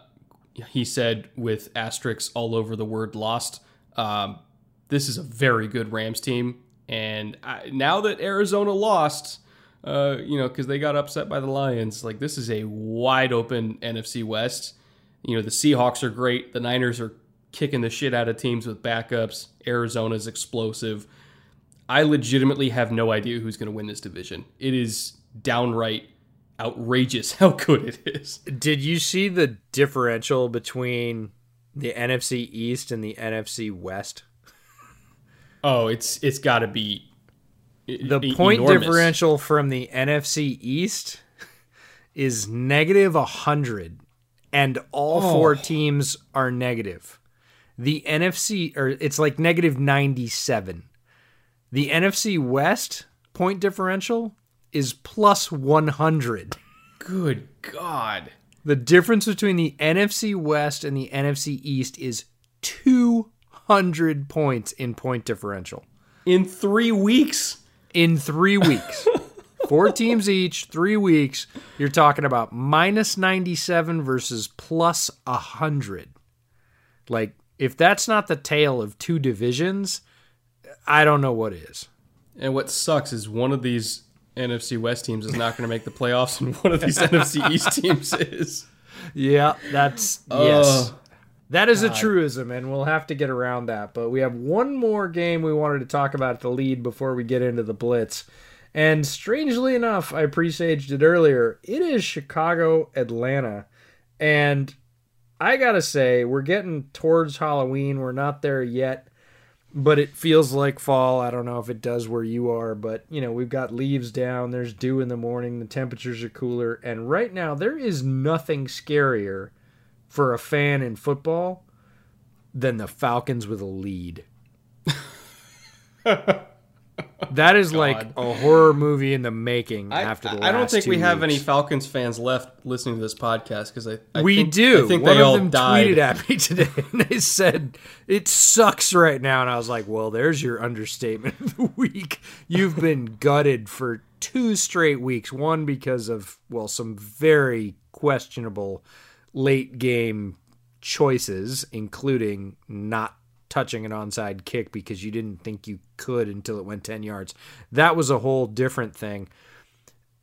he said with asterisks all over the word lost. Um, this is a very good Rams team, and I, now that Arizona lost, uh, you know, because they got upset by the Lions, like this is a wide open NFC West. You know, the Seahawks are great. The Niners are kicking the shit out of teams with backups. Arizona's explosive. I legitimately have no idea who's going to win this division. It is downright outrageous how good it is. Did you see the differential between the NFC East and the NFC West? Oh, it's it's got to be The e- point enormous. differential from the NFC East is negative 100 and all oh. four teams are negative. The NFC or it's like negative 97. The NFC West point differential is plus 100. Good God. The difference between the NFC West and the NFC East is 200 points in point differential In three weeks. in three weeks. Four teams each, three weeks. You're talking about minus 97 versus plus 100. Like, if that's not the tale of two divisions, I don't know what is. And what sucks is one of these NFC West teams is not going to make the playoffs, and one of these NFC East teams is. Yeah, that's yes. That is a uh, truism, and we'll have to get around that. But we have one more game we wanted to talk about at the lead before we get into the blitz. And strangely enough, I presaged it earlier. It is Chicago Atlanta. And I gotta say, we're getting towards Halloween. We're not there yet, but it feels like fall. I don't know if it does where you are, but you know, we've got leaves down, there's dew in the morning, the temperatures are cooler, and right now there is nothing scarier for a fan in football than the Falcons with a lead. that is like a horror movie in the making I, after the last I don't think we have any. Falcons fans left listening to this podcast because I, I we think, do. I think One they of all them died. tweeted at me today and they said it sucks right now, and I was like, "Well, there's your understatement of the week. You've been gutted for two straight weeks. One because of well, some very questionable late game choices, including not touching an onside kick because you didn't think you could until it went 10 yards. That was a whole different thing.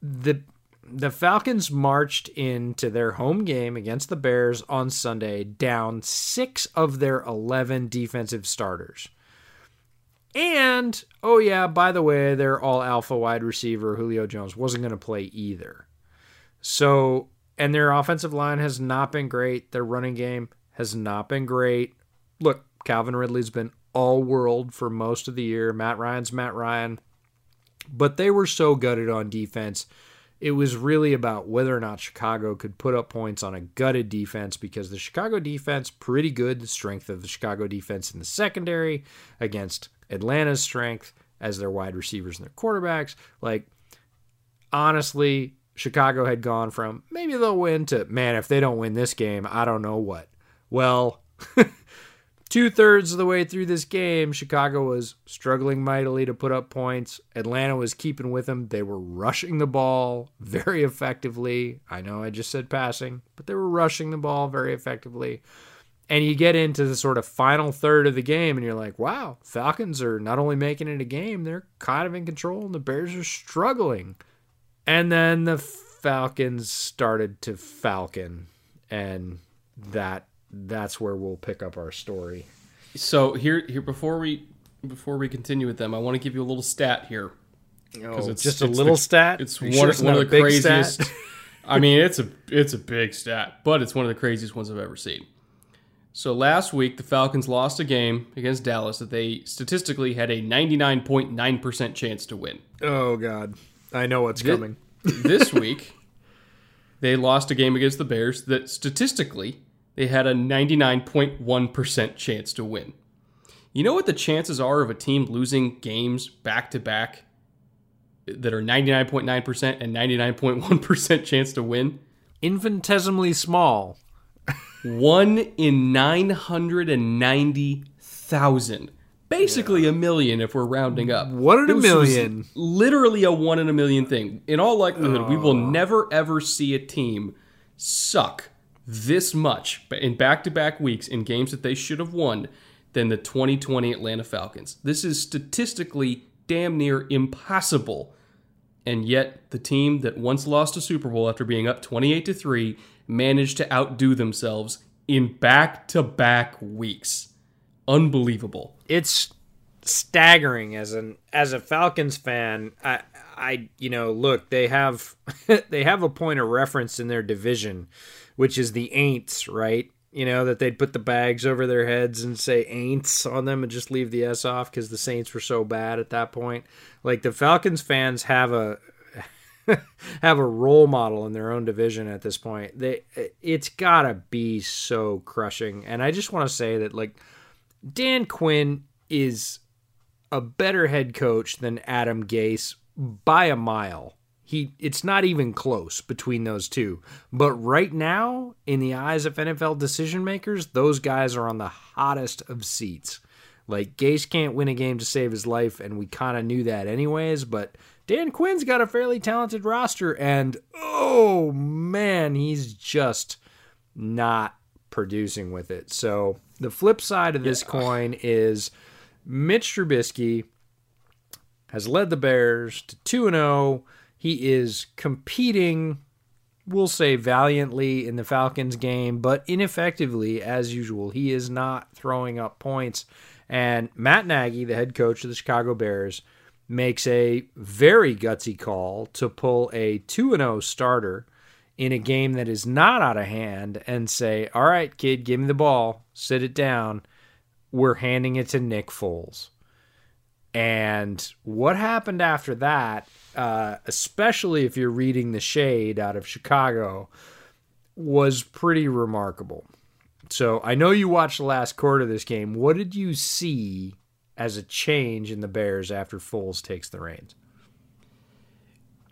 The the Falcons marched into their home game against the Bears on Sunday down six of their 11 defensive starters. And, oh, yeah, by the way, their all alpha wide receiver, Julio Jones, wasn't going to play either. So, and their offensive line has not been great. Their running game has not been great. Look, Calvin Ridley's been all world for most of the year. Matt Ryan's Matt Ryan. But they were so gutted on defense. It was really about whether or not Chicago could put up points on a gutted defense because the Chicago defense pretty good. The strength of the Chicago defense in the secondary against Atlanta's strength as their wide receivers and their quarterbacks. Like honestly, Chicago had gone from maybe they'll win to man, if they don't win this game, I don't know what. Well, two thirds of the way through this game, Chicago was struggling mightily to put up points. Atlanta was keeping with them. They were rushing the ball very effectively. I know I just said passing, but they were rushing the ball very effectively. And you get into the sort of final third of the game, and you're like, wow, Falcons are not only making it a game, they're kind of in control, and the Bears are struggling. And then the Falcons started to falcon, and that that's where we'll pick up our story. So here, here before we before we continue with them, I want to give you a little stat here. Oh, it's just a little the, stat. It's one, sure it's one of the craziest. I mean, it's a it's a big stat, but it's one of the craziest ones I've ever seen. So last week, the Falcons lost a game against Dallas that they statistically had a 99.9% chance to win. Oh God, I know what's this, coming. this week, they lost a game against the Bears that statistically they had a 99.1% chance to win. You know what the chances are of a team losing games back to back that are 99.9% and 99.1% chance to win? Infinitesimally small. One in 990,000. Basically yeah. a million if we're rounding up. One in a million. Literally a one in a million thing. In all likelihood, oh. we will oh. never ever see a team suck this much in back to back weeks in games that they should have won than the 2020 Atlanta Falcons. This is statistically damn near impossible. And yet, the team that once lost a Super Bowl after being up 28 to 3 managed to outdo themselves in back to back weeks. Unbelievable. It's staggering as an as a Falcons fan. I I you know, look, they have they have a point of reference in their division which is the Aints, right? You know, that they'd put the bags over their heads and say Aints on them and just leave the S off because the Saints were so bad at that point. Like the Falcons fans have a have a role model in their own division at this point. They it's gotta be so crushing. And I just want to say that like Dan Quinn is a better head coach than Adam Gase by a mile he it's not even close between those two. But right now, in the eyes of NFL decision makers, those guys are on the hottest of seats. Like Gase can't win a game to save his life, and we kind of knew that anyways. But Dan Quinn's got a fairly talented roster, and oh man, he's just not producing with it. So the flip side of this yeah. coin is Mitch Trubisky has led the Bears to two and zero oh he is competing, we'll say valiantly in the Falcons game, but ineffectively as usual. He is not throwing up points. And Matt Nagy, the head coach of the Chicago Bears, makes a very gutsy call to pull a 2 0 starter in a game that is not out of hand and say, All right, kid, give me the ball, sit it down. We're handing it to Nick Foles. And what happened after that, uh, especially if you're reading the shade out of Chicago, was pretty remarkable. So I know you watched the last quarter of this game. What did you see as a change in the Bears after Foles takes the reins?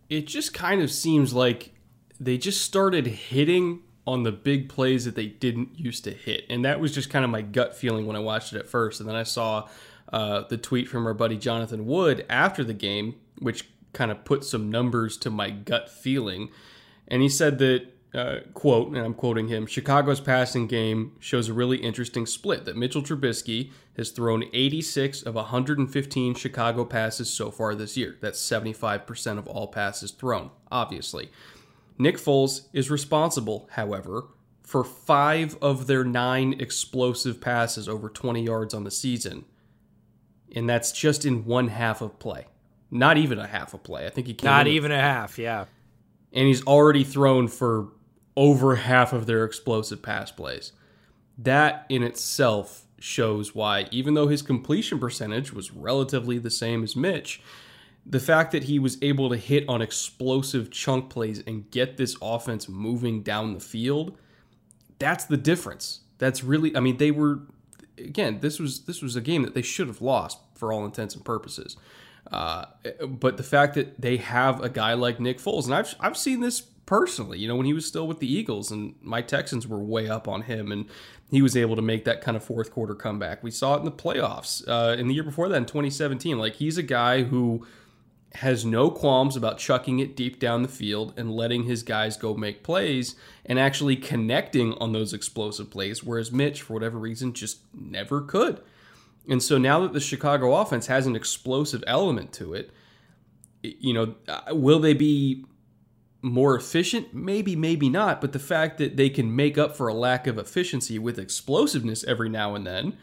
It just kind of seems like they just started hitting on the big plays that they didn't used to hit. And that was just kind of my gut feeling when I watched it at first. And then I saw uh, the tweet from our buddy Jonathan Wood after the game, which kind of put some numbers to my gut feeling. And he said that, uh, quote, and I'm quoting him Chicago's passing game shows a really interesting split that Mitchell Trubisky has thrown 86 of 115 Chicago passes so far this year. That's 75% of all passes thrown, obviously. Nick Foles is responsible, however, for five of their nine explosive passes over 20 yards on the season. And that's just in one half of play. Not even a half of play. I think he came Not even a half, yeah. and he's already thrown for over half of their explosive pass plays. That in itself shows why, even though his completion percentage was relatively the same as Mitch, the fact that he was able to hit on explosive chunk plays and get this offense moving down the field, that's the difference. That's really, I mean, they were again, this was this was a game that they should have lost for all intents and purposes. Uh, but the fact that they have a guy like Nick Foles, and I've I've seen this personally, you know, when he was still with the Eagles, and my Texans were way up on him, and he was able to make that kind of fourth quarter comeback. We saw it in the playoffs uh, in the year before that in 2017. Like he's a guy who has no qualms about chucking it deep down the field and letting his guys go make plays and actually connecting on those explosive plays, whereas Mitch, for whatever reason, just never could. And so now that the Chicago offense has an explosive element to it, you know, uh, will they be more efficient? Maybe, maybe not. But the fact that they can make up for a lack of efficiency with explosiveness every now and then,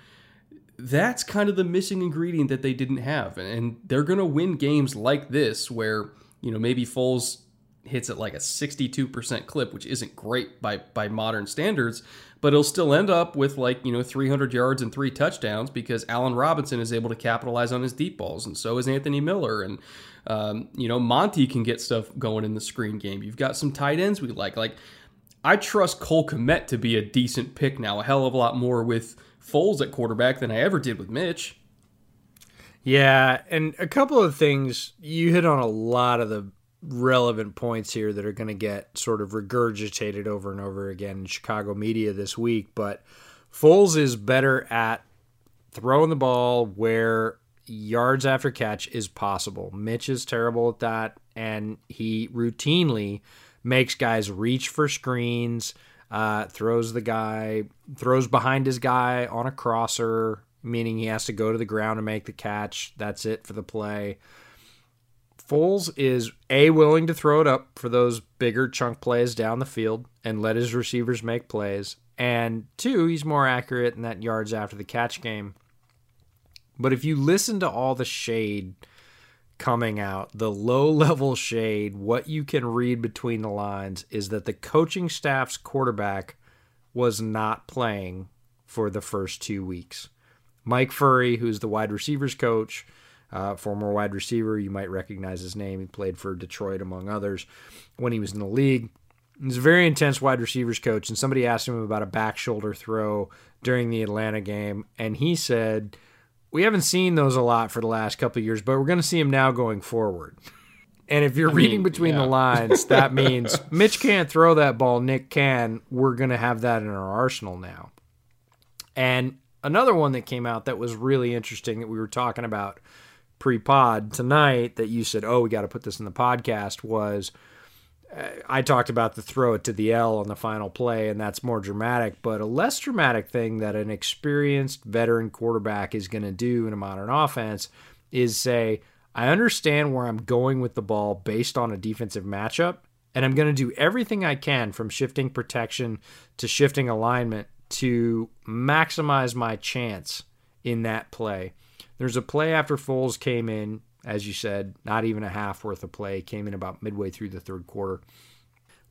that's kind of the missing ingredient that they didn't have. And they're going to win games like this where, you know, maybe Foles hits at like a 62% clip, which isn't great by by modern standards, but it'll still end up with like, you know, 300 yards and three touchdowns because Allen Robinson is able to capitalize on his deep balls and so is Anthony Miller and um, you know, Monty can get stuff going in the screen game. You've got some tight ends we like. Like I trust Cole Kmet to be a decent pick now, a hell of a lot more with Foles at quarterback than I ever did with Mitch. Yeah, and a couple of things you hit on a lot of the relevant points here that are going to get sort of regurgitated over and over again in Chicago media this week, but Foles is better at throwing the ball where yards after catch is possible. Mitch is terrible at that and he routinely makes guys reach for screens, uh, throws the guy, throws behind his guy on a crosser, meaning he has to go to the ground and make the catch. That's it for the play. Foles is a willing to throw it up for those bigger chunk plays down the field and let his receivers make plays. And two, he's more accurate in that yards after the catch game. But if you listen to all the shade coming out, the low level shade, what you can read between the lines is that the coaching staff's quarterback was not playing for the first two weeks. Mike Furrey, who's the wide receivers coach, uh, former wide receiver, you might recognize his name. He played for Detroit, among others, when he was in the league. He's a very intense wide receivers coach, and somebody asked him about a back shoulder throw during the Atlanta game, and he said, "We haven't seen those a lot for the last couple of years, but we're going to see them now going forward." And if you're I reading mean, between yeah. the lines, that means Mitch can't throw that ball, Nick can. We're going to have that in our arsenal now. And another one that came out that was really interesting that we were talking about pre pod tonight that you said, oh, we got to put this in the podcast was I talked about the throw it to the L on the final play, and that's more dramatic. But a less dramatic thing that an experienced veteran quarterback is going to do in a modern offense is say, I understand where I'm going with the ball based on a defensive matchup, and I'm going to do everything I can from shifting protection to shifting alignment to maximize my chance in that play. There's a play after Foles came in, as you said, not even a half worth of play, came in about midway through the third quarter,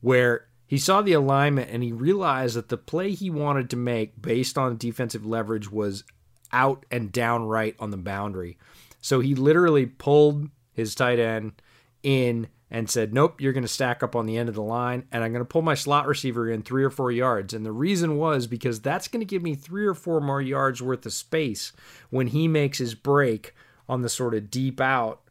where he saw the alignment and he realized that the play he wanted to make based on defensive leverage was out and downright on the boundary. So he literally pulled his tight end in and said, Nope, you're going to stack up on the end of the line, and I'm going to pull my slot receiver in three or four yards. And the reason was because that's going to give me three or four more yards worth of space when he makes his break on the sort of deep out.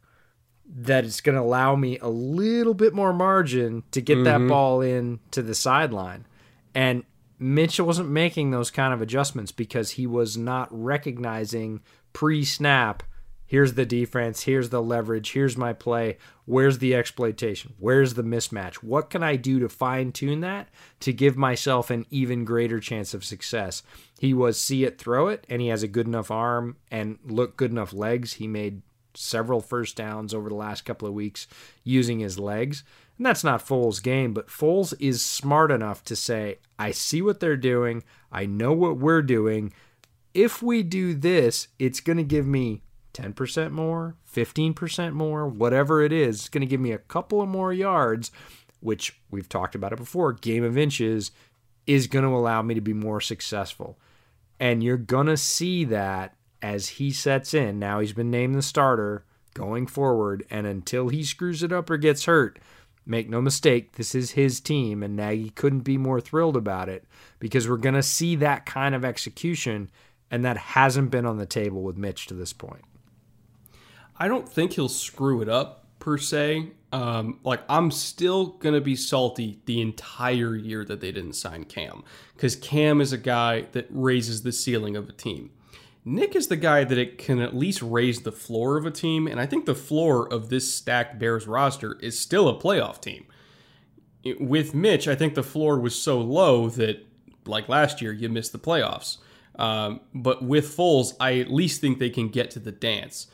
That it's going to allow me a little bit more margin to get that mm-hmm. ball in to the sideline. And Mitchell wasn't making those kind of adjustments because he was not recognizing pre snap here's the defense, here's the leverage, here's my play, where's the exploitation, where's the mismatch? What can I do to fine tune that to give myself an even greater chance of success? He was see it, throw it, and he has a good enough arm and look good enough legs. He made several first downs over the last couple of weeks using his legs. And that's not Foles' game, but Foles is smart enough to say, I see what they're doing. I know what we're doing. If we do this, it's going to give me 10% more, 15% more, whatever it is. It's going to give me a couple of more yards, which we've talked about it before. Game of inches is going to allow me to be more successful. And you're going to see that as he sets in. Now he's been named the starter going forward. And until he screws it up or gets hurt, make no mistake, this is his team. And Nagy couldn't be more thrilled about it because we're going to see that kind of execution. And that hasn't been on the table with Mitch to this point. I don't think he'll screw it up per se. Um, like I'm still gonna be salty the entire year that they didn't sign Cam because Cam is a guy that raises the ceiling of a team. Nick is the guy that it can at least raise the floor of a team, and I think the floor of this stacked Bears roster is still a playoff team. With Mitch, I think the floor was so low that, like last year, you missed the playoffs. Um, but with Foles, I at least think they can get to the dance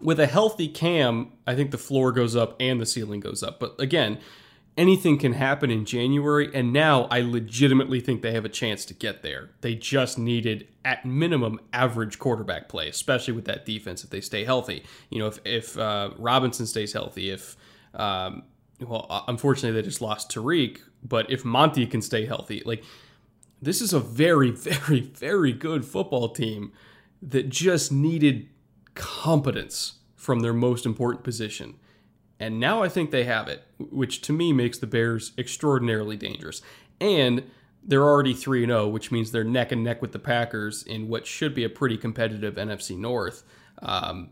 with a healthy cam, I think the floor goes up and the ceiling goes up. But again, anything can happen in January, and now I legitimately think they have a chance to get there. They just needed, at minimum, average quarterback play, especially with that defense if they stay healthy. You know, if, if uh, Robinson stays healthy, if, um, well, uh, unfortunately, they just lost Tarik, but if Monty can stay healthy, like, this is a very, very, very good football team that just needed competence from their most important position. And now I think they have it, which to me makes the Bears extraordinarily dangerous. And they're already 3 0, which means they're neck and neck with the Packers in what should be a pretty competitive NFC North. Um,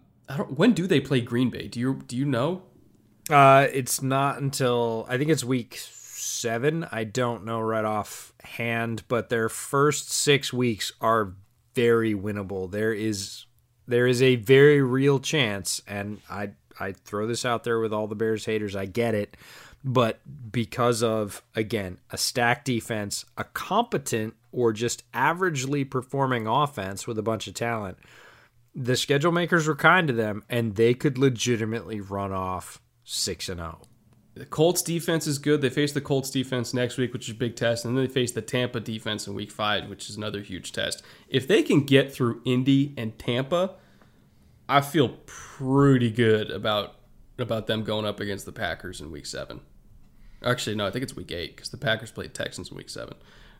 when do they play Green Bay? Do you do you know? Uh, it's not until I think it's week seven. I don't know right off hand, but their first six weeks are very winnable. There is there is a very real chance, and I I throw this out there with all the Bears haters. I get it, but because of again a stacked defense, a competent or just averagely performing offense with a bunch of talent, the schedule makers were kind to them, and they could legitimately run off six and zero. The Colts defense is good. They face the Colts defense next week, which is a big test, and then they face the Tampa defense in week five, which is another huge test. If they can get through Indy and Tampa, I feel pretty good about about them going up against the Packers in week seven. Actually, no, I think it's week eight because the Packers played Texans in week seven.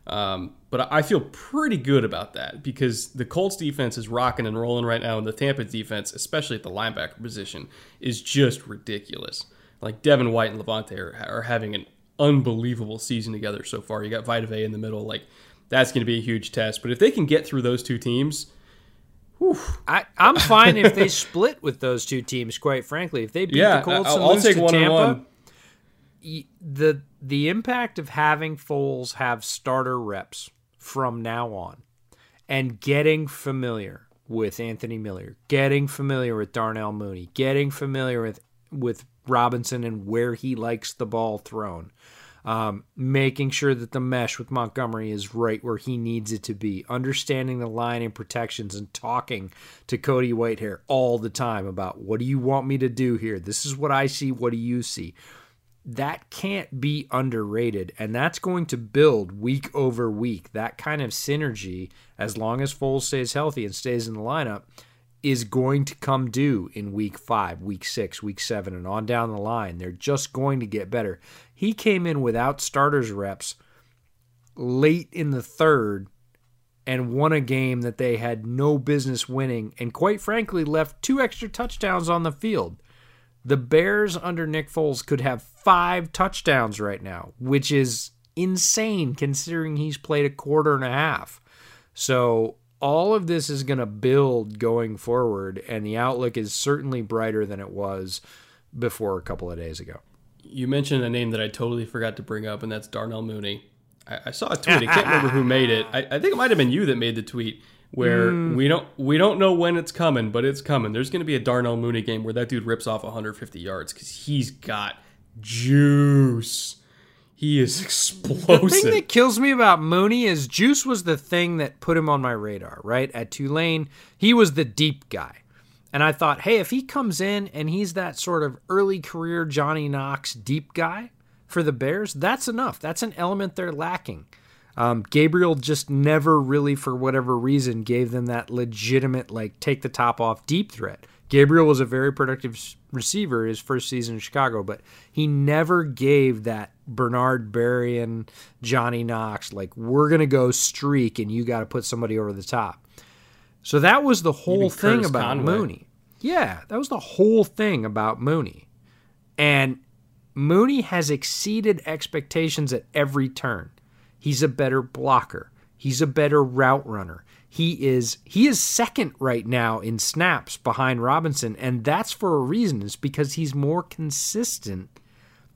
Um, but I feel pretty good about that because the Colts defense is rocking and rolling right now, and the Tampa defense, especially at the linebacker position, is just ridiculous. Like Devin White and Lavonte are, are having an unbelievable season together so far. You got Vita Vea in the middle, like that's going to be a huge test. But if they can get through those two teams, whew, I, I'm fine if they split with those two teams. Quite frankly, if they beat yeah, the Colts I'll, and I'll lose to Tampa, the the impact of having Foles have starter reps from now on, and getting familiar with Anthony Miller, getting familiar with Darnell Mooney, getting familiar with with Robinson and where he likes the ball thrown. Um, making sure that the mesh with Montgomery is right where he needs it to be, understanding the line and protections, and talking to Cody Whitehair all the time about what do you want me to do here? This is what I see. What do you see? That can't be underrated, and that's going to build week over week. That kind of synergy, as long as Foles stays healthy and stays in the lineup, is going to come due in week five, week six, week seven, and on down the line. They're just going to get better. He came in without starters reps late in the third and won a game that they had no business winning, and quite frankly, left two extra touchdowns on the field. The Bears under Nick Foles could have five touchdowns right now, which is insane considering he's played a quarter and a half. So all of this is going to build going forward, and the outlook is certainly brighter than it was before a couple of days ago. You mentioned a name that I totally forgot to bring up, and that's Darnell Mooney. I, I saw a tweet. I can't remember who made it. I, I, think it might have been you that made the tweet where mm. we don't we don't know when it's coming, but it's coming. There's going to be a Darnell Mooney game where that dude rips off 150 yards because he's got juice. He is explosive. The thing that kills me about Mooney is Juice was the thing that put him on my radar, right? At Tulane, he was the deep guy. And I thought, hey, if he comes in and he's that sort of early career Johnny Knox deep guy, for the Bears, that's enough. That's an element they're lacking. Um, Gabriel just never really, for whatever reason, gave them that legitimate, like, take the top off deep threat. Gabriel was a very productive receiver his first season in Chicago, but he never gave that Bernard Berrian and Johnny Knox, like, we're going to go streak and you got to put somebody over the top. So that was the whole thing Curtis about Conway. Mooney. Yeah, that was the whole thing about Mooney. And Mooney has exceeded expectations at every turn. He's a better blocker. He's a better route runner. He is he is second right now in snaps behind Robinson, and that's for a reason. It's because he's more consistent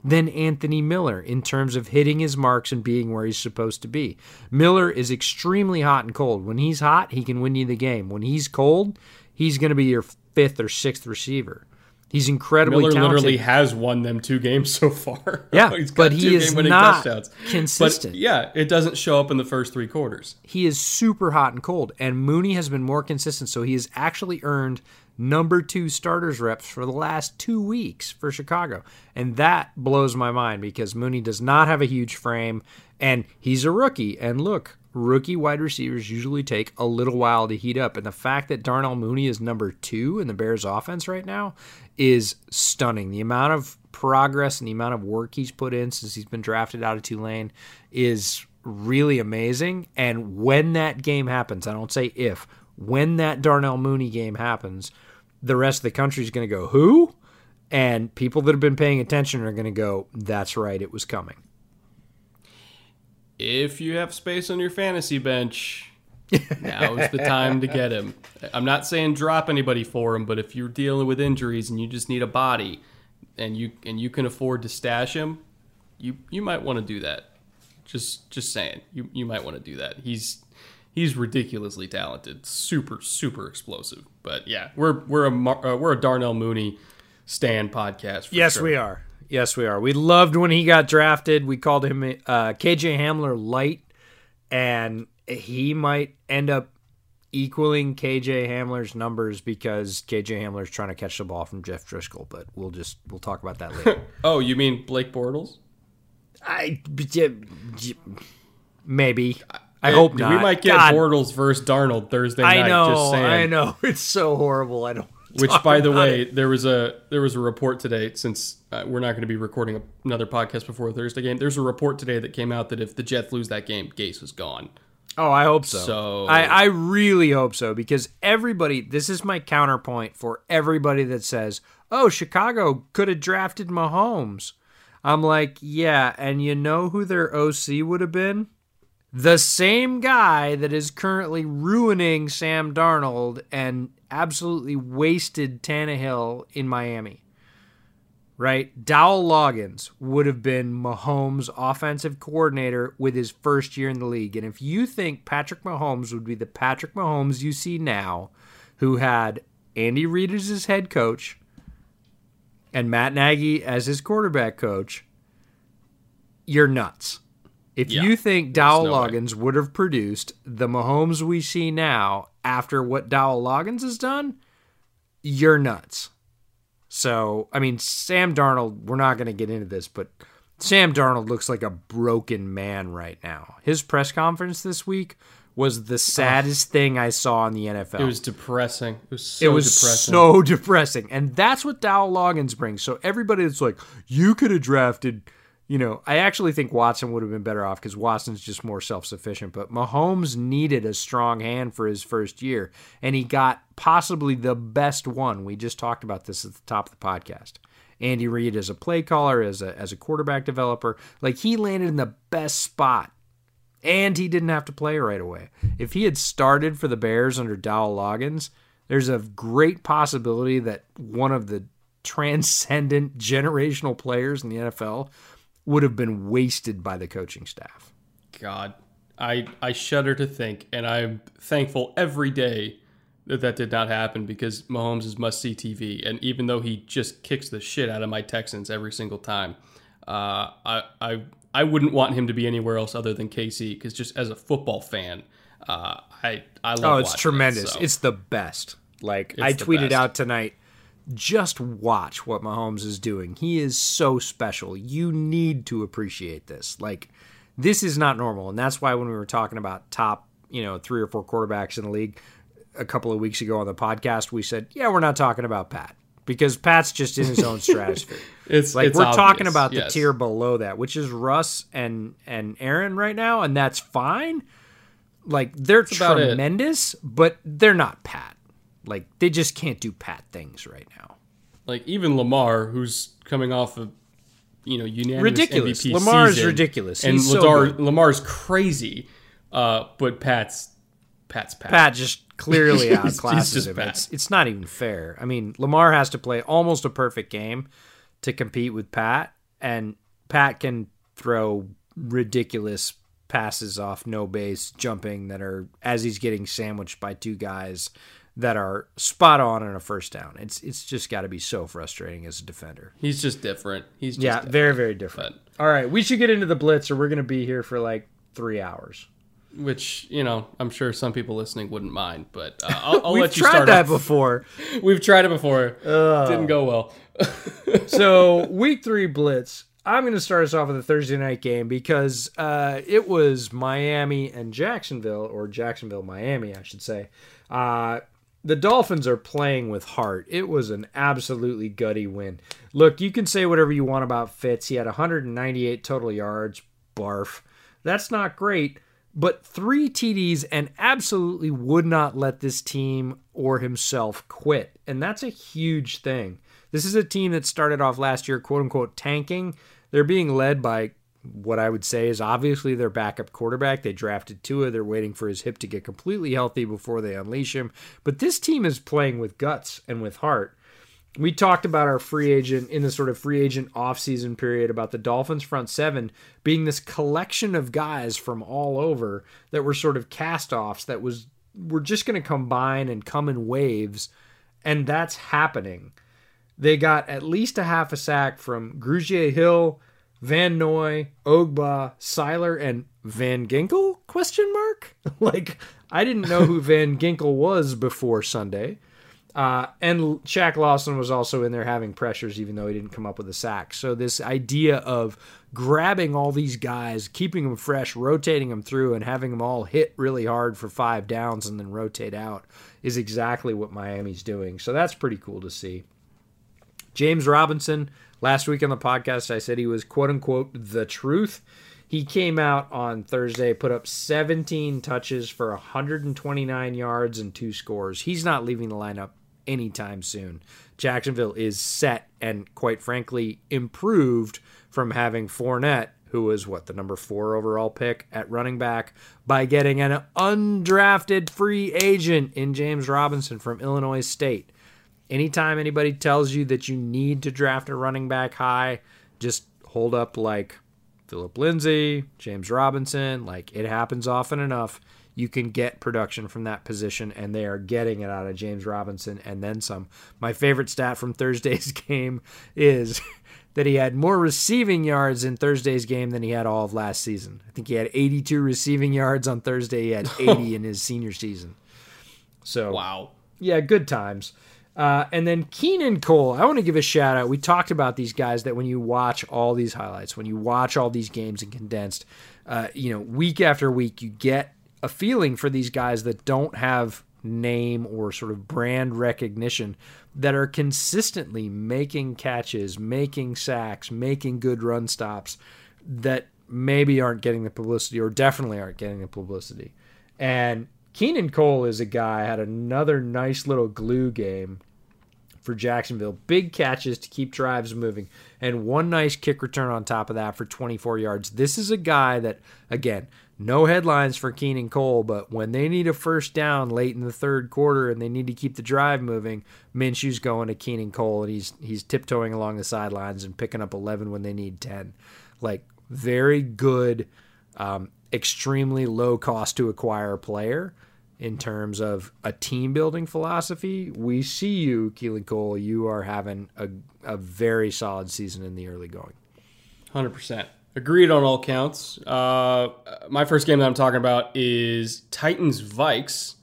than Anthony Miller in terms of hitting his marks and being where he's supposed to be. Miller is extremely hot and cold. When he's hot, he can win you the game. When he's cold, he's going to be your fifth or sixth receiver. He's incredibly Miller talented. literally has won them two games so far. Yeah, but he two is not touchdowns. consistent. But yeah, it doesn't show up in the first three quarters. he is super hot and cold. And Mooney has been more consistent, so he has actually earned number two starters reps for the last two weeks for Chicago. And that blows my mind because Mooney does not have a huge frame and he's a rookie. And look, rookie wide receivers usually take a little while to heat up. And the fact that Darnell Mooney is number two in the Bears offense right now is stunning. The amount of progress and the amount of work he's put in since he's been drafted out of Tulane is really amazing. And when that game happens, I don't say if, when that Darnell Mooney game happens, the rest of the country is going to go, who? And people that have been paying attention are going to go, that's right, it was coming. If you have space on your fantasy bench, now is the time to get him. I'm not saying drop anybody for him, but if you're dealing with injuries and you just need a body and you and you can afford to stash him, you you might want to do that. Just just saying. You you might want to do that. He's he's ridiculously talented, super super explosive. But yeah, we're we're a uh, we're a Darnell Mooney stand podcast. For Yes, sure. we are. Yes, we are. We loved when he got drafted. We called him uh, KJ Hamler light, and he might end up equaling KJ Hamler's numbers because KJ Hamler's trying to catch the ball from Jeff Driskel. But we'll just we'll talk about that later. Oh, you mean Blake Bortles? I maybe. I hope not. We might get God, Bortles versus Darnold Thursday night. I know. just saying. I know. It's so horrible. I don't. Which, by the way, it. there was a there was a report today. Since uh, we're not going to be recording another podcast before the Thursday game, there's a report today that came out that if the Jets lose that game, Gase is gone. Oh, I hope so. So- I, I really hope so because everybody, this is my counterpoint for everybody that says, oh, Chicago could have drafted Mahomes. I'm like, yeah, and you know who their OC would have been? The same guy that is currently ruining Sam Darnold and absolutely wasted Tannehill in Miami. Right? Dowell Loggains would have been Mahomes' offensive coordinator with his first year in the league. And if you think Patrick Mahomes would be the Patrick Mahomes you see now, who had Andy Reid as his head coach and Matt Nagy as his quarterback coach, you're nuts. If Yeah, you think Dowell no way. Loggains would have produced the Mahomes we see now after what Dowell Loggains has done, you're nuts. So, I mean, Sam Darnold, we're not going to get into this, but Sam Darnold looks like a broken man right now. His press conference this week was the saddest thing I saw in the NFL. It was depressing. It was so It was depressing. so depressing. And that's what Dowell Loggains brings. So everybody that's like, you could have drafted, you know, I actually think Watson would have been better off because Watson's just more self sufficient. But Mahomes needed a strong hand for his first year. And he got possibly the best one. We just talked about this at the top of the podcast. Andy Reid as a play caller, as a as a quarterback developer. Like he landed in the best spot and he didn't have to play right away. If he had started for the Bears under Dowell Loggains, there's a great possibility that one of the transcendent generational players in the NFL would have been wasted by the coaching staff. God, I I shudder to think, and I'm thankful every day that that did not happen because Mahomes is must see TV, and even though he just kicks the shit out of my Texans every single time, uh, I I I wouldn't want him to be anywhere else other than KC because just as a football fan, uh, I I love. Oh, it's watching it, tremendous. so. It's the best. Like I tweeted best. out tonight, just watch what Mahomes is doing. He is so special. You need to appreciate this. Like, this is not normal. And that's why when we were talking about top, you know, three or four quarterbacks in the league a couple of weeks ago on the podcast, we said, yeah, we're not talking about Pat because Pat's just in his own stratosphere. It's like it's we're obvious, talking about the tier below that, which is Russ and and Aaron right now, and that's fine. Like they're it. tremendous, but they're not Pat. Like they just can't do Pat things right now. Like even Lamar, who's coming off of you know unanimous Ridiculous. MVP Lamar is season, ridiculous. and He's so Lamar, good. Lamar's crazy. Uh, but Pat's Pat's Pat. Pat just clearly outclasses him. It's, it's not even fair. I mean, Lamar has to play almost a perfect game to compete with Pat, and Pat can throw ridiculous passes off no base, jumping that are as he's getting sandwiched by two guys that are spot on on a first down. It's it's just got to be so frustrating as a defender. He's just different. He's just Yeah, different. very very different. All right, we should get into the blitz, or we're going to be here for like three hours. which you know I'm sure some people listening wouldn't mind. But uh, I'll, I'll We've let you tried start. that off. before. We've tried it before. Didn't go well. so week three blitz i'm going to start us off with a thursday night game because uh, it was miami and jacksonville or jacksonville miami i should say uh, the dolphins are playing with heart it was an absolutely gutty win look you can say whatever you want about fitz he had 198 total yards barf that's not great but three TDs and absolutely would not let this team or himself quit. And that's a huge thing. This is a team that started off last year, quote unquote, tanking. They're being led by what I would say is obviously their backup quarterback. They drafted Tua. They're waiting for his hip to get completely healthy before they unleash him. But this team is playing with guts and with heart. We talked about our free agent in the sort of free agent offseason period about the Dolphins front seven being this collection of guys from all over that were sort of cast offs that was were just going to combine and come in waves and that's happening. They got at least a half a sack from Grugier Hill, Van Noy, Ogbah, Sieler, and Van Ginkel? Question mark. like I didn't know who Van Ginkel was before Sunday. Uh, and Shaq Lawson was also in there having pressures, even though he didn't come up with a sack. So this idea of grabbing all these guys, keeping them fresh, rotating them through, and having them all hit really hard for five downs and then rotate out is exactly what Miami's doing. So that's pretty cool to see. James Robinson, last week on the podcast, I said he was quote unquote the truth. He came out on Thursday, put up 17 touches for 129 yards and two scores. He's not leaving the lineup anytime soon. Jacksonville is set and, quite frankly, improved from having Fournette, who was what the number four overall pick at running back, by getting an undrafted free agent in James Robinson from Illinois State. Anytime anybody tells you that you need to draft a running back high, just hold up like Philip Lindsay, James Robinson. Like it happens often enough. You can get production from that position, and they are getting it out of James Robinson and then some. My favorite stat from Thursday's game is that he had more receiving yards in Thursday's game than he had all of last season. I think he had 82 receiving yards on Thursday. He had 80 in his senior season. So Wow. yeah, good times. Uh, and then Keelan Cole, I want to give a shout out. We talked about these guys that when you watch all these highlights, when you watch all these games in condensed, uh, you know, week after week, you get a feeling for these guys that don't have name or sort of brand recognition that are consistently making catches, making sacks, making good run stops that maybe aren't getting the publicity or definitely aren't getting the publicity. And Keelan Cole is a guy had another nice little glue game for Jacksonville. Big catches to keep drives moving, and one nice kick return on top of that for 24 yards. This is a guy that, again, no headlines for Keelan Cole, but when they need a first down late in the third quarter and they need to keep the drive moving, Minshew's going to Keelan Cole, and he's he's tiptoeing along the sidelines and picking up 11 when they need 10. Like very good, um, extremely low cost to acquire player in terms of a team building philosophy. We see you, Keelan Cole. You are having a, a very solid season in the early going. Hundred percent agreed on all counts. Uh, my first game that I'm talking about is Titans Vikes,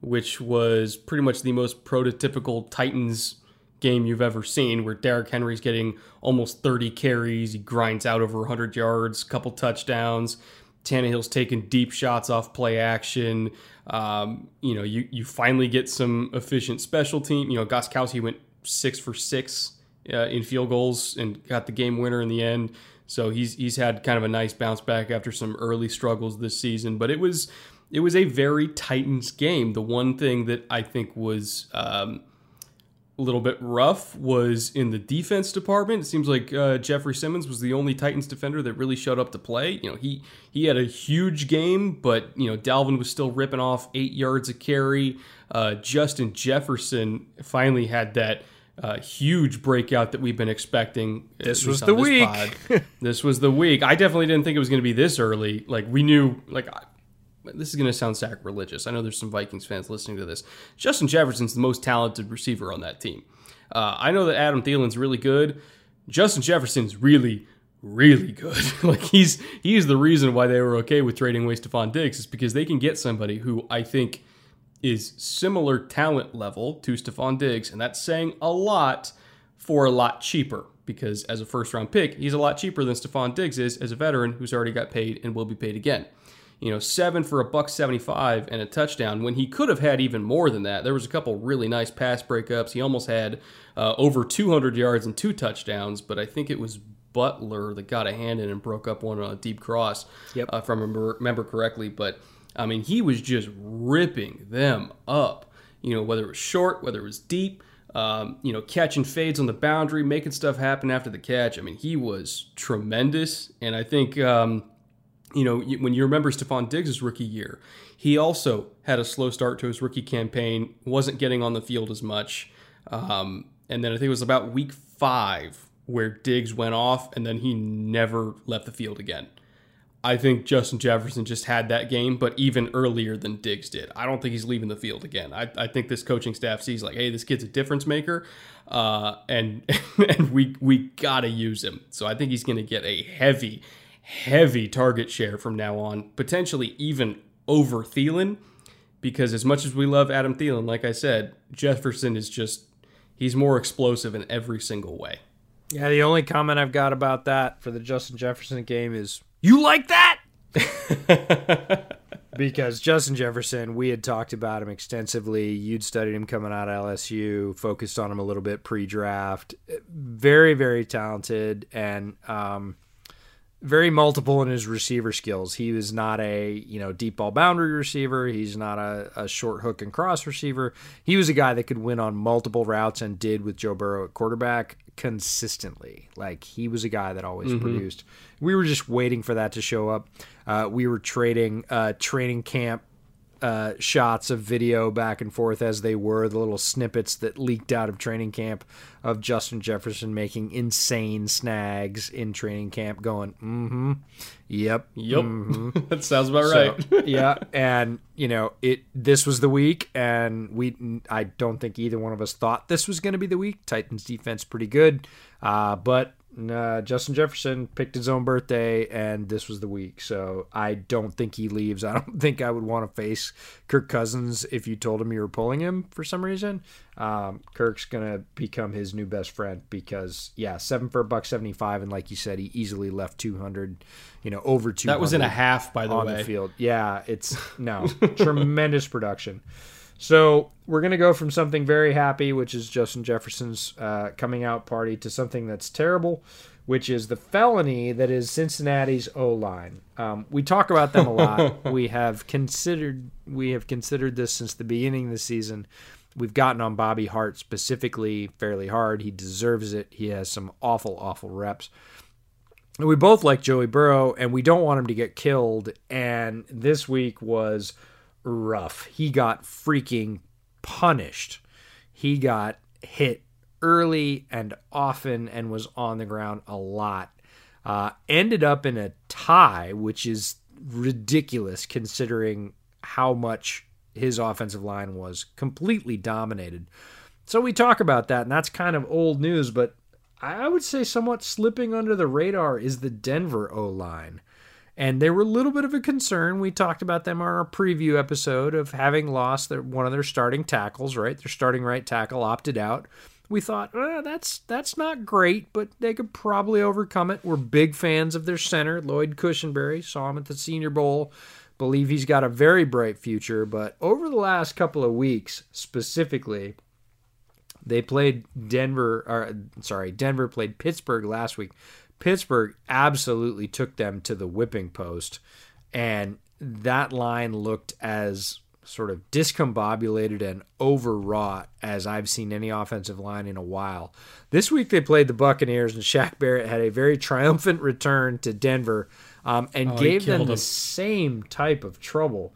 which was pretty much the most prototypical Titans game you've ever seen, where Derrick Henry's getting almost 30 carries, he grinds out over 100 yards, couple touchdowns. Tannehill's taking deep shots off play action. Um, you know, you you finally get some efficient special team. You know, Gostkowski went six for six uh, in field goals and got the game winner in the end. So he's he's had kind of a nice bounce back after some early struggles this season. But it was it was a very Titans game. The one thing that I think was um, a little bit rough was in the defense department. It seems like uh, Jeffrey Simmons was the only Titans defender that really showed up to play. You know, he he had a huge game, but you know Dalvin was still ripping off eight yards a carry. Uh, Justin Jefferson finally had that uh, huge breakout that we've been expecting. This was the week. this was the week. I definitely didn't think it was going to be this early. Like we knew, like this is going to sound sacrilegious. I know there's some Vikings fans listening to this. Justin Jefferson's the most talented receiver on that team. Uh, I know that Adam Thielen's really good. Justin Jefferson's really, really good. like he's he's the reason why they were okay with trading away Stefon Diggs is because they can get somebody who I think is similar talent level to Stefon Diggs, and that's saying a lot for a lot cheaper. Because as a first round pick, he's a lot cheaper than Stefon Diggs is as a veteran who's already got paid and will be paid again you know, seven for a buck 75 and a touchdown when he could have had even more than that. There was a couple really nice pass breakups. He almost had uh, over 200 yards and two touchdowns, but I think it was Butler that got a hand in and broke up one on a deep cross, yep. uh, if I remember correctly. But I mean, he was just ripping them up. You know, whether it was short, whether it was deep. Um, you know, catching fades on the boundary, making stuff happen after the catch. I mean, he was tremendous, and I think um, you know, when you remember Stefon Diggs' rookie year, he also had a slow start to his rookie campaign, wasn't getting on the field as much. Um, and then I think it was about week five where Diggs went off and then he never left the field again. I think Justin Jefferson just had that game, but even earlier than Diggs did. I don't think he's leaving the field again. I, I think this coaching staff sees like, hey, this kid's a difference maker, uh, and and we we gotta use him. So I think he's going to get a heavy, heavy target share from now on, potentially even over Thielen. Because as much as we love Adam Thielen, like I said, Jefferson is just, he's more explosive in every single way. Yeah, the only comment I've got about that for the Justin Jefferson game is, you like that? because Justin Jefferson, we had talked about him extensively. You'd studied him coming out of LSU, focused on him a little bit pre draft. Very, very talented. And, um, very multiple in his receiver skills. He was not a you know deep ball boundary receiver. He's not a, a, short hook and cross receiver. He was a guy that could win on multiple routes and did with Joe Burrow at quarterback consistently. Like he was a guy that always mm-hmm. produced. We were just waiting for that to show up. Uh, we were trading uh, training camp uh, shots of video back and forth as they were, the little snippets that leaked out of training camp of Justin Jefferson making insane snags in training camp, going, mm hmm, yep, yep, mm-hmm. that sounds about so, right. yeah, and you know, it. This was the week, and we, I don't think either one of us thought this was going to be the week. Titans defense pretty good, uh, but uh, Justin Jefferson picked his own birthday, and this was the week. So I don't think he leaves. I don't think I would want to face Kirk Cousins if you told him you were pulling him for some reason. Um, Kirk's gonna become his new best friend because yeah, seven for a buck seventy five, and like you said, he easily left two hundred. You know, over two. That was in a half, by the on way. the field. Yeah, it's no tremendous production. So we're going to go from something very happy, which is Justin Jefferson's uh, coming out party, to something that's terrible, which is the felony that is Cincinnati's O line. Um, we talk about them a lot. we have considered we have considered this since the beginning of the season. We've gotten on Bobby Hart specifically fairly hard. He deserves it. He has some awful, awful reps. We both like Joey Burrow, and we don't want him to get killed. And this week was rough. He got freaking punished. He got hit early and often and was on the ground a lot. Uh, ended up in a tie, which is ridiculous considering how much his offensive line was completely dominated. So we talk about that, and that's kind of old news, but I would say somewhat slipping under the radar is the Denver O line and they were a little bit of a concern. We talked about them on our preview episode of having lost their, one of their starting tackles, right? Their starting right tackle opted out. we thought eh, that's that's not great, but they could probably overcome it. We're big fans of their center, Lloyd Cushenberry. Saw him at the Senior Bowl. Believe he's got a very bright future. But over the last couple of weeks, specifically, they played Denver. Or sorry, Denver played Pittsburgh last week. Pittsburgh absolutely took them to the whipping post, and that line looked as sort of discombobulated and overwrought as I've seen any offensive line in a while. This week they played the Buccaneers, and Shaq Barrett had a very triumphant return to Denver um, and oh, gave them the same type of trouble.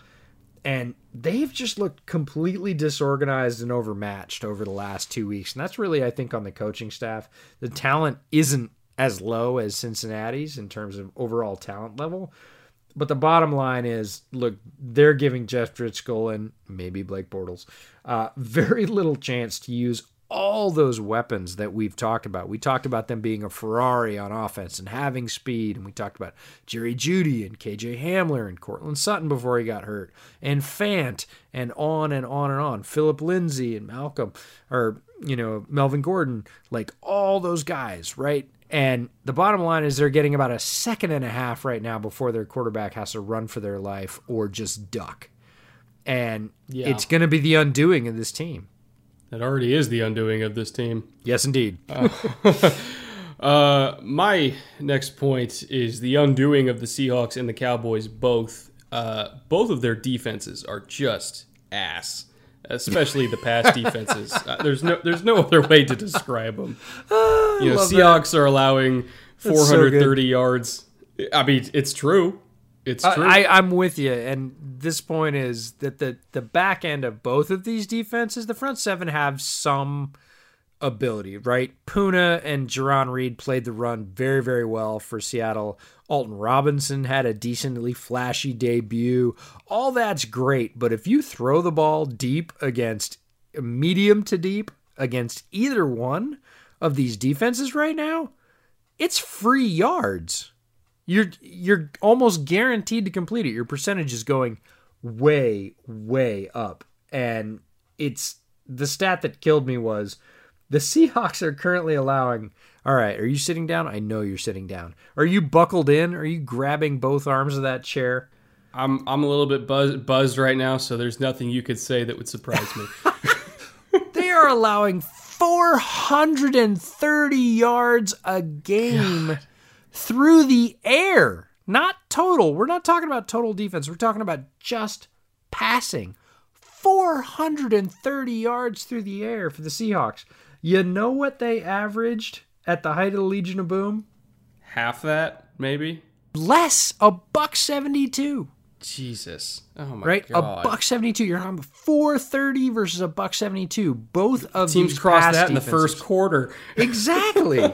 And they've just looked completely disorganized and overmatched over the last two weeks. And that's really, I think, on the coaching staff. The talent isn't as low as Cincinnati's in terms of overall talent level. But the bottom line is, look, they're giving Jeff Driskel and maybe Blake Bortles uh, very little chance to use all those weapons that we've talked about. We talked about them being a Ferrari on offense and having speed, and we talked about Jerry Jeudy and KJ Hamler and Courtland Sutton before he got hurt, and Fant, and on and on and on. Philip Lindsay and Malcolm, or you know Melvin Gordon, like all those guys, right? And the bottom line is they're getting about a second and a half right now before their quarterback has to run for their life or just duck. And yeah. it's going to be the undoing of this team. It already is the undoing of this team. Yes, indeed. uh, uh, my next point is the undoing of the Seahawks and the Cowboys both. Uh, both of their defenses are just ass especially the pass defenses. Uh, there's no there's no other way to describe them. Uh, you know, Seahawks that. are allowing 430 so yards. I mean, it's true. It's true. I, I'm with you, and this point is that the the back end of both of these defenses, the front seven have some ability, right? Poona and Jarran Reed played the run very, very well for Seattle. Alton Robinson had a decently flashy debut. All that's great, but if you throw the ball deep against medium to deep against either one of these defenses right now, it's free yards. You're you're almost guaranteed to complete it. Your percentage is going way way up. And it's the stat that killed me was the Seahawks are currently allowing. All right, are you sitting down? I know you're sitting down. Are you buckled in? Are you grabbing both arms of that chair? I'm I'm a little bit buzz, buzzed right now, so there's nothing you could say that would surprise me. they are allowing 430 yards a game God. through the air, not total. We're not talking about total defense. We're talking about just passing. 430 yards through the air for the Seahawks. You know what they averaged at the height of the Legion of Boom? Half that, maybe. Less, a buck seventy-two. Jesus. Oh my right? god. A buck 72. You're on 430 versus a buck 72. Both of these teams these crossed that defenses. in the first quarter. Exactly.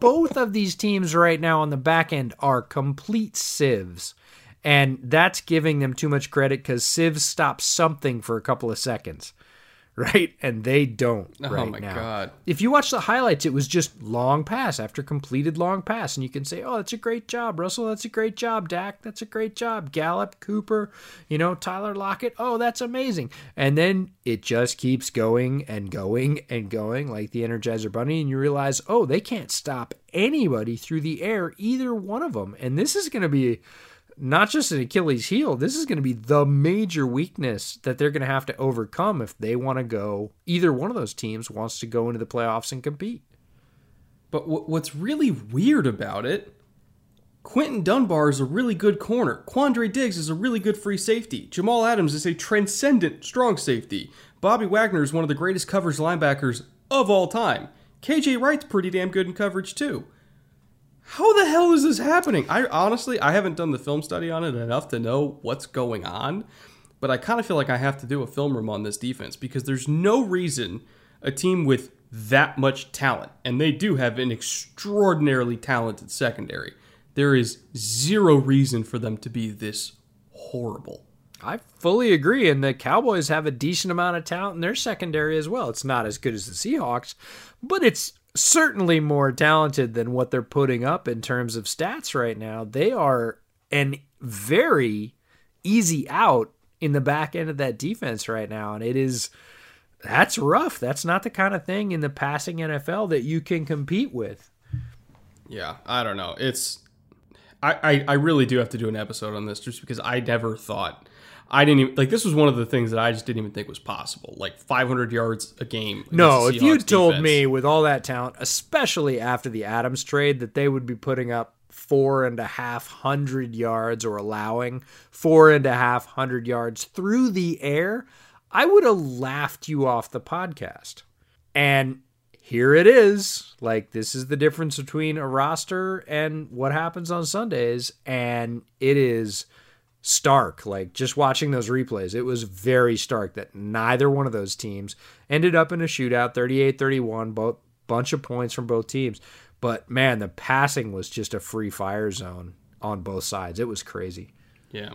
Both of these teams right now on the back end are complete sieves. And that's giving them too much credit because sieves stop something for a couple of seconds right? And they don't. Oh right my now. god! If you watch the highlights, it was just long pass after completed long pass, and you can say, "Oh, that's a great job, Russell. That's a great job, Dak. That's a great job, Gallup, Cooper. You know, Tyler Lockett. Oh, that's amazing." And then it just keeps going and going and going like the Energizer Bunny, and you realize, oh, they can't stop anybody through the air, either one of them. And this is going to be not just an Achilles heel, this is going to be the major weakness that they're going to have to overcome if they want to go, either one of those teams wants to go into the playoffs and compete. But what's really weird about it, Quinton Dunbar is a really good corner. Quandre Diggs is a really good free safety. Jamal Adams is a transcendent strong safety. Bobby Wagner is one of the greatest coverage linebackers of all time. KJ Wright's pretty damn good in coverage too how the hell is this happening? I honestly, I haven't done the film study on it enough to know what's going on, but I kind of feel like I have to do a film room on this defense because there's no reason a team with that much talent, and they do have an extraordinarily talented secondary, there is zero reason for them to be this horrible. I fully agree, and the Cowboys have a decent amount of talent in their secondary as well. It's not as good as the Seahawks, but it's certainly more talented than what they're putting up in terms of stats right now. They are an very easy out in the back end of that defense right now, and it is that's rough. That's not the kind of thing in the passing NFL that you can compete with. Yeah, I don't know. It's I, I, I really do have to do an episode on this just because I never thought I didn't even like this was one of the things that I just didn't even think was possible. Like 500 yards a game. No, if you told me with all that talent, especially after the Adams trade, that they would be putting up four and a half hundred yards or allowing four and a half hundred yards through the air, I would have laughed you off the podcast. And here it is. Like, this is the difference between a roster and what happens on Sundays. And it is stark. Like, just watching those replays, it was very stark that neither one of those teams ended up in a shootout 38 31, both bunch of points from both teams. But man, the passing was just a free fire zone on both sides. It was crazy. Yeah.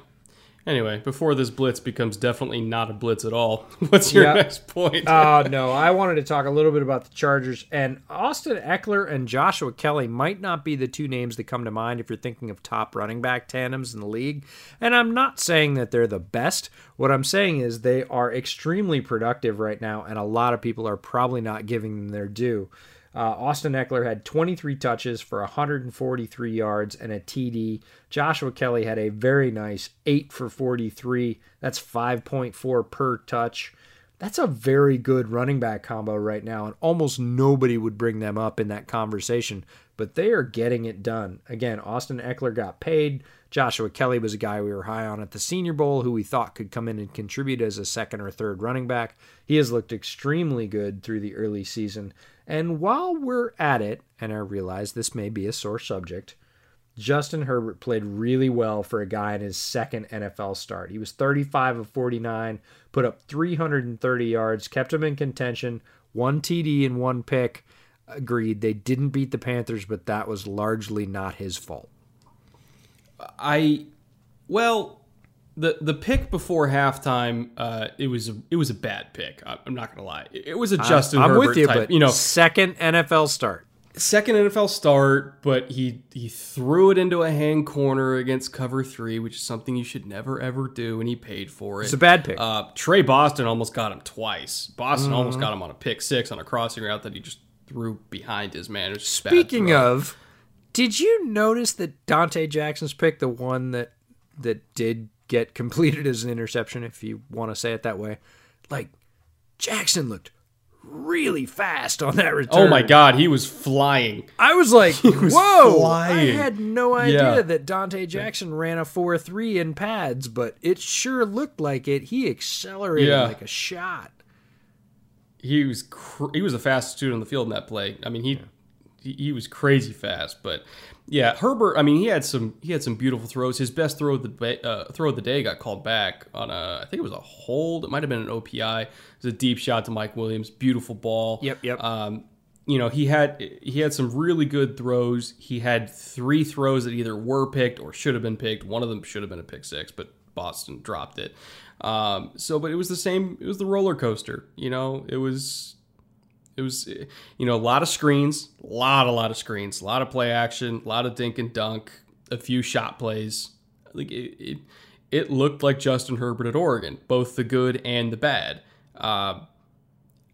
Anyway, before this blitz becomes definitely not a blitz at all, what's your Yeah. next point? Oh, no. I wanted to talk a little bit about the Chargers. And Austin Ekeler and Joshua Kelley might not be the two names that come to mind if you're thinking of top running back tandems in the league. And I'm not saying that they're the best. What I'm saying is they are extremely productive right now, and a lot of people are probably not giving them their due. Uh, Austin Ekeler had 23 touches for 143 yards and a TD. Joshua Kelley had a very nice 8 for 43. That's 5.4 per touch. That's a very good running back combo right now, and almost nobody would bring them up in that conversation, but they are getting it done. Again, Austin Ekeler got paid. Joshua Kelley was a guy we were high on at the Senior Bowl who we thought could come in and contribute as a second or third running back. He has looked extremely good through the early season. And while we're at it, and I realize this may be a sore subject, Justin Herbert played really well for a guy in his second NFL start. He was 35 of 49, put up 330 yards, kept him in contention, one TD and one pick. Agreed, they didn't beat the Panthers, but that was largely not his fault. I well, the the pick before halftime, uh, it was a, it was a bad pick. I- I'm not gonna lie. It was a Justin I'm Herbert with you, type. but you know, second NFL start. second NFL start, but he he threw it into a hand corner against cover three, which is something you should never ever do, and he paid for it. It's a bad pick. Uh, Tre Boston almost got him twice. Boston Mm-hmm. almost got him on a pick six on a crossing route that he just threw behind his man. It was just a bad Speaking of, did you notice that Donte Jackson's pick, the one that that did get completed as an interception, if you want to say it that way, like Jackson looked really fast on that return. oh my god, he was flying. I was like, was whoa! flying. I had no idea Yeah. that Donte Jackson ran a four three in pads, but it sure looked like it. He accelerated Yeah. like a shot. he was cr- he was the fastest dude on the field in that play. I mean, he he, he was crazy fast. But yeah, Herbert. I mean, he had some he had some beautiful throws. His best throw of the uh, throw of the day got called back on a I think it was a hold. It might have been an OPI. It was a deep shot to Mike Williams. Beautiful ball. Yep, yep. Um, you know, he had he had some really good throws. He had three throws that either were picked or should have been picked. One of them should have been a pick six, but Boston dropped it. Um, so, but it was the same. It was the roller coaster. You know, it was it was you know a lot of screens, a lot, a lot of screens, a lot of play action, a lot of dink and dunk, a few shot plays. Like it, it, it looked like Justin Herbert at Oregon, both the good and the bad. Uh,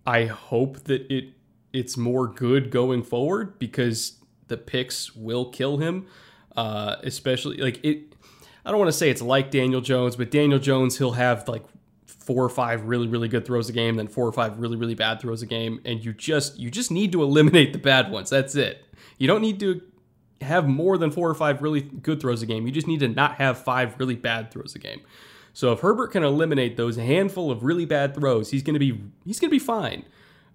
I hope that it it's more good going forward because the picks will kill him. Uh, especially like it. I don't want to say it's like Daniel Jones, but Daniel Jones he'll have like four or five really really good throws a game, then four or five really really bad throws a game, and you just you just need to eliminate the bad ones. That's it. You don't need to have more than four or five really good throws a game. You just need to not have five really bad throws a game. So if Herbert can eliminate those handful of really bad throws, he's gonna be he's gonna be fine.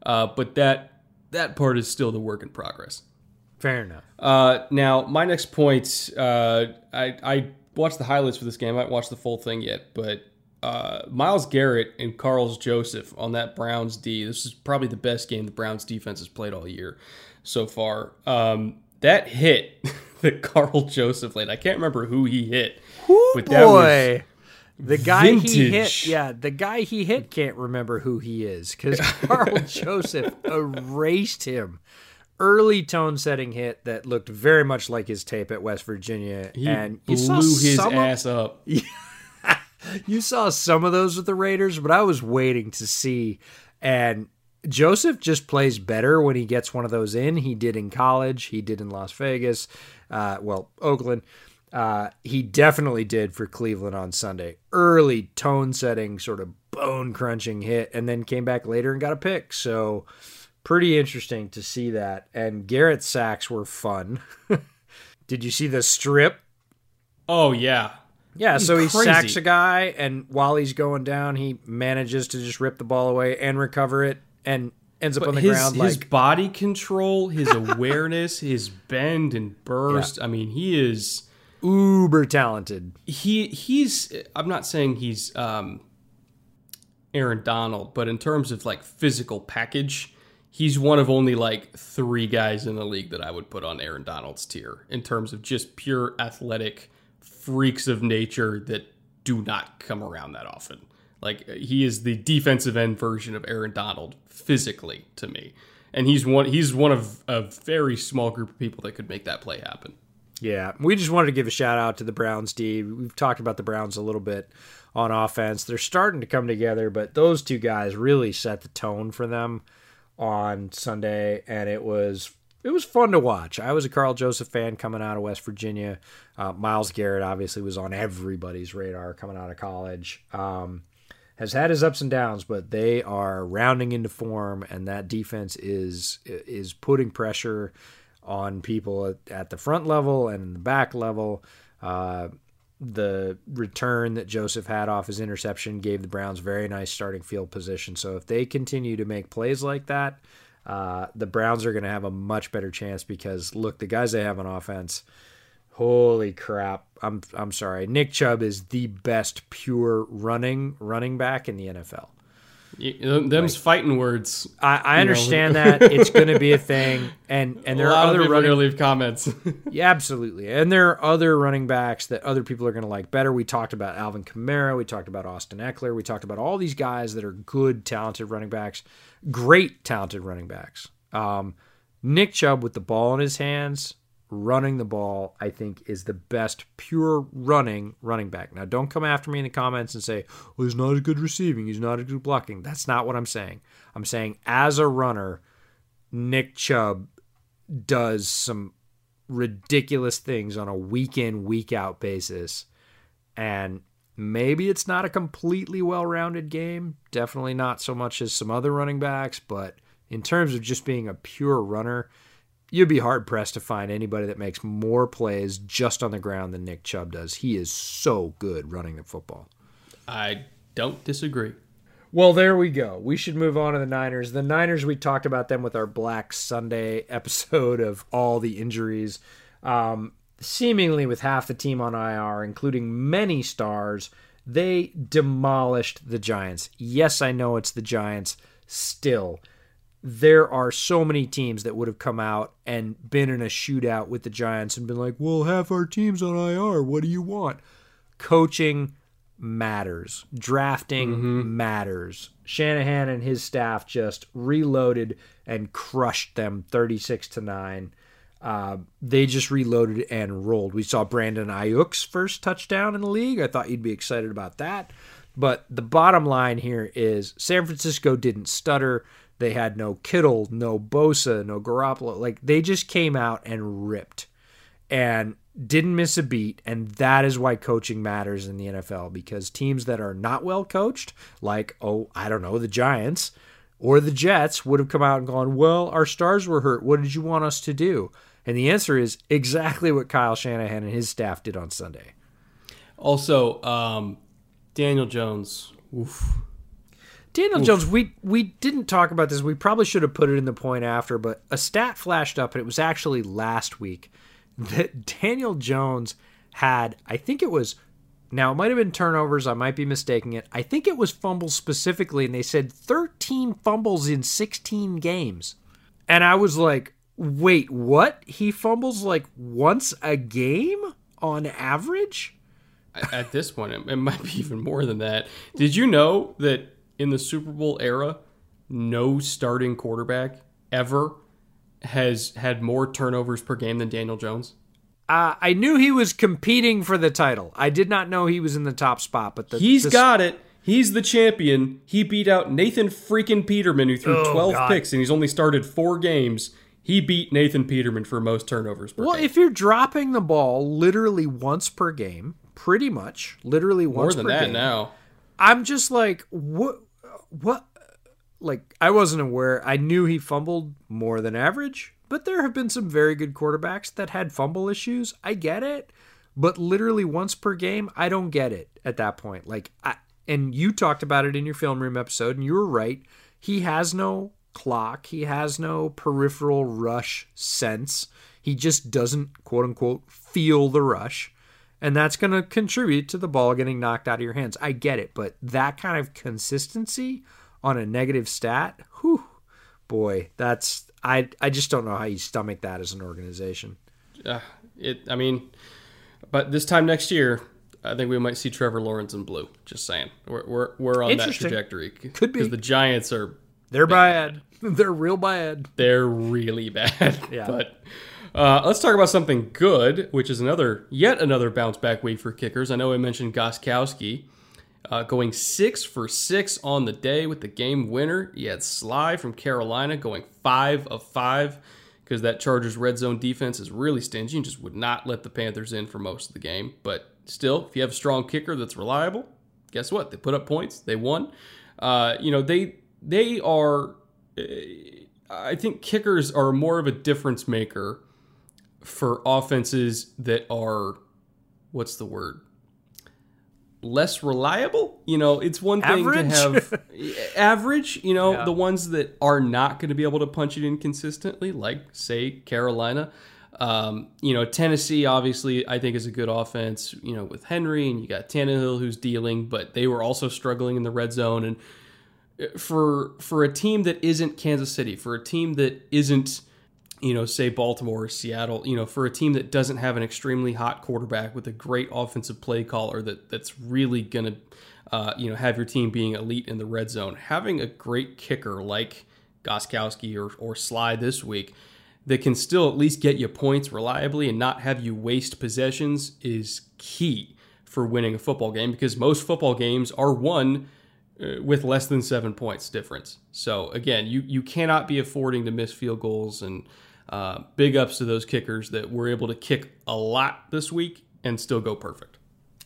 Uh, but that that part is still the work in progress. Fair enough. Uh, now, my next point, uh, I, I watched the highlights for this game. I haven't watched the full thing yet, but uh, Myles Garrett and Karl's Joseph on that Browns D. This is probably the best game the Browns defense has played all year so far. Um, that hit that Karl Joseph laid, I can't remember who he hit, but that was Boy. The guy he hit, yeah, the guy he hit can't remember who he is because Karl Joseph erased him. Early tone setting hit that looked very much like his tape at West Virginia, he and blew his ass up. you saw some of those with the Raiders, but I was waiting to see And Joseph just plays better when he gets one of those in. He did in college, he did in Las Vegas, uh, well, Oakland. Uh, he definitely did for Cleveland on Sunday. Early tone setting, sort of bone crunching hit, and then came back later and got a pick. So, pretty interesting to see that. And Garrett sacks were fun. did you see the strip? Oh, yeah. Yeah, so he Crazy. sacks a guy, and while he's going down, he manages to just rip the ball away and recover it, and ends up on the his, ground his like body control, his awareness, his bend and burst. I mean, he is uber talented. he he's I'm not saying he's um Aaron Donald, but in terms of like physical package, he's one of only like 3 guys in the league that I would put on Aaron Donald's tier in terms of just pure athletic freaks of nature that do not come around that often. Like he is the defensive end version of Aaron Donald physically to me. And he's one he's one of a very small group of people that could make that play happen. Yeah, we just wanted to give a shout out to the Browns, D. We've talked about the Browns a little bit on offense. They're starting to come together, but those two guys really set the tone for them on Sunday, and it was it was fun to watch. I was a Karl Joseph fan coming out of West Virginia. Uh, Myles Garrett obviously was on everybody's radar coming out of college. Um, has had his ups and downs, but they are rounding into form, and that defense is is putting pressure on people at, at the front level and the back level. Uh, the return that Joseph had off his interception gave the Browns very nice starting field position. So if they continue to make plays like that, uh, the Browns are going to have a much better chance because look, the guys they have on offense. Holy crap! I'm I'm sorry. Nick Chubb is the best pure running running back in the NFL. You- Them's fighting words. I, I know, understand that it's going to be a thing, and and there a are lot of other people running gonna leave comments. Yeah, absolutely. And there are other running backs that other people are going to like better. We talked about Alvin Kamara. We talked about Austin Ekeler. We talked about all these guys that are good, talented running backs, great, talented running backs. Um, Nick Chubb with the ball in his hands, running the ball, I think is the best pure running running back. Now, don't come after me in the comments and say, well, he's not as good receiving. He's not as good blocking. That's not what I'm saying. I'm saying as a runner, Nick Chubb does some ridiculous things on a week in, week out basis. And maybe it's not a completely well rounded game. Definitely not so much as some other running backs, but in terms of just being a pure runner, you'd be hard pressed to find anybody that makes more plays just on the ground than Nick Chubb does. He is so good running the football. I don't disagree. Well, there we go. We should move on to the Niners. The Niners, we talked about them with our Black Sunday episode of all the injuries. Um, seemingly with half the team on IR, including many stars, they demolished the Giants. Yes, I know it's the Giants. Still, there are so many teams that would have come out and been in a shootout with the Giants and been like, well, half our team's on IR. What do you want? Coaching matters. Drafting matters. Shanahan and his staff just reloaded and crushed them 36 to 9. Uh, they just reloaded and rolled. We saw Brandon Aiyuk's first touchdown in the league. I thought you'd be excited about that. But the bottom line here is San Francisco didn't stutter. They had no Kittle, no Bosa, no Garoppolo. Like they just came out and ripped and didn't miss a beat. And that is why coaching matters in the NFL because teams that are not well coached, like, oh, I don't know, the Giants or the Jets, would have come out and gone, well, our stars were hurt. What did you want us to do? And the answer is exactly what Kyle Shanahan and his staff did on Sunday. Also, um, Daniel Jones. Oof. Daniel Jones, we we didn't talk about this. We probably should have put it in the point after, but a stat flashed up, and it was actually last week that Daniel Jones had. I think it was. Now it might have been turnovers. I might be mistaking it. I think it was fumbles specifically, and they said 13 fumbles in 16 games. And I was like, wait, what? He fumbles like once a game on average? At this point, it might be even more than that. Did you know that in the Super Bowl era, no starting quarterback ever has had more turnovers per game than Daniel Jones? Uh, I knew he was competing for the title. I did not know he was in the top spot, but the, He's the- got it. He's the champion. He beat out Nathan freaking Peterman, who threw Oh, 12 God. picks and he's only started four games. He beat Nathan Peterman for most turnovers per game. Well, game. if you're dropping the ball literally once per game, pretty much, literally once per game. More than that game, now. I'm just like, what? What? Like, I wasn't aware. I knew he fumbled more than average, but there have been some very good quarterbacks that had fumble issues. I get it, but literally once per game, I don't get it at that point. Like, I and you talked about it in your film room episode, and you were right. He has no clock. He has no peripheral rush sense. He just doesn't quote unquote feel the rush and that's going to contribute to the ball getting knocked out of your hands. I get it, but that kind of consistency on a negative stat, whew, boy, that's I I just don't know how you stomach that as an organization. Uh, it. I mean, but this time next year, I think we might see Trevor Lawrence in blue. Just saying, we're we're, we're on that trajectory. Could be. because the Giants are They're bad. They're real bad. they're really bad. Yeah. But uh, let's talk about something good, which is another yet another bounce back week for kickers. I know I mentioned Gostkowski. Uh, going six for six on the day with the game winner. You had Slye from Carolina going five of five because that Chargers red zone defense is really stingy and just would not let the Panthers in for most of the game. But still, if you have a strong kicker that's reliable, guess what? They put up points. They won. Uh, you know they they are. uh, I think kickers are more of a difference maker for offenses that are what's the word less reliable you know it's one thing Average? to have average you know Yeah. the ones that are not going to be able to punch it in consistently like say carolina um, you know tennessee obviously i think is a good offense you know with henry and you got Tannehill who's dealing but they were also struggling in the red zone and for for a team that isn't Kansas City, for a team that isn't you know say Baltimore or Seattle, you know, for a team that doesn't have an extremely hot quarterback with a great offensive play caller that that's really gonna uh, you know have your team being elite in the red zone, having a great kicker like Gostkowski or or Slye this week that can still at least get you points reliably and not have you waste possessions is key for winning a football game because most football games are won uh, with less than seven points difference. So again, you you cannot be affording to miss field goals and uh, big ups to those kickers that were able to kick a lot this week and still go perfect.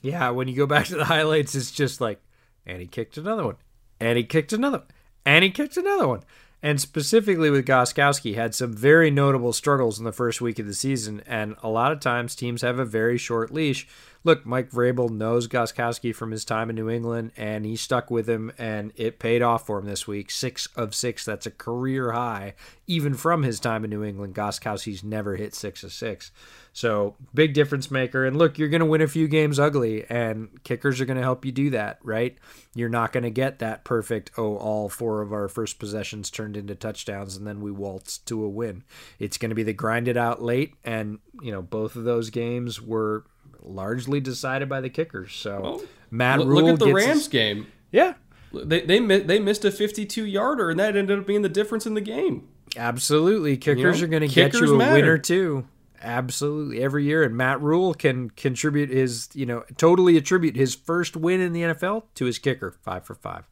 Yeah, when you go back to the highlights, it's just like, and he kicked another one, and he kicked another, and he kicked another one. And specifically with Gostkowski, had some very notable struggles in the first week of the season, and a lot of times teams have a very short leash. Look, Mike Vrabel knows Gostkowski from his time in New England, and he stuck with him, and it paid off for him this week. Six of six, that's a career high. Even from his time in New England, Gostkowski's never hit six of six. So big difference maker. And look, you're going to win a few games ugly, and kickers are going to help you do that, right? You're not going to get that perfect, oh, all four of our first possessions turned into touchdowns and then we waltzed to a win. It's going to be the grinded out late, and, you know, both of those games were largely decided by the kickers. So Well, Matt Rhule look at the gets Rams his- game. yeah, They they they missed a 52 yarder and that ended up being the difference in the game. Absolutely. Kickers know, are going to get you a matter. winner too. Absolutely. Every year. And Matt Rhule can contribute his, you know, totally attribute his first win in the NFL to his kicker, five for five.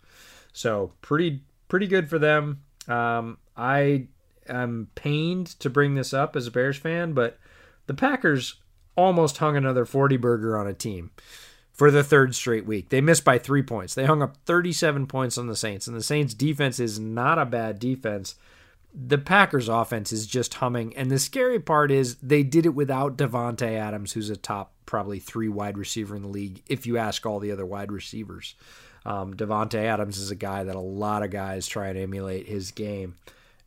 So pretty, pretty good for them. Um, I am pained to bring this up as a Bears fan, but the Packers almost hung another 40 burger on a team for the third straight week. They missed by three points. They hung up 37 points on the Saints, and the Saints' defense is not a bad defense. The Packers' offense is just humming, and the scary part is they did it without Davante Adams, who's a top probably three wide receiver in the league. If you ask all the other wide receivers, um, Davante Adams is a guy that a lot of guys try and emulate his game.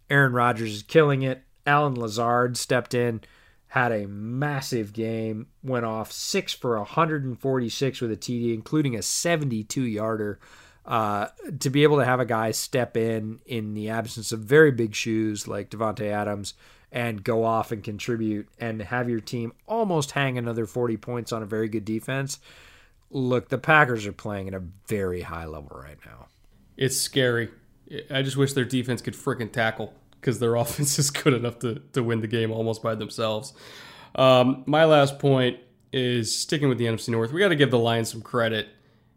Aaron Rodgers is killing it. Allen Lazard stepped in, had a massive game, went off six for 146 with a TD, including a 72 yarder. Uh, to be able to have a guy step in in the absence of very big shoes like Davante Adams and go off and contribute and have your team almost hang another 40 points on a very good defense. Look, the Packers are playing at a very high level right now. It's scary. I just wish their defense could frickin' tackle because their offense is good enough to, to win the game almost by themselves. Um, my last point is sticking with the NFC North. We got to give the Lions some credit.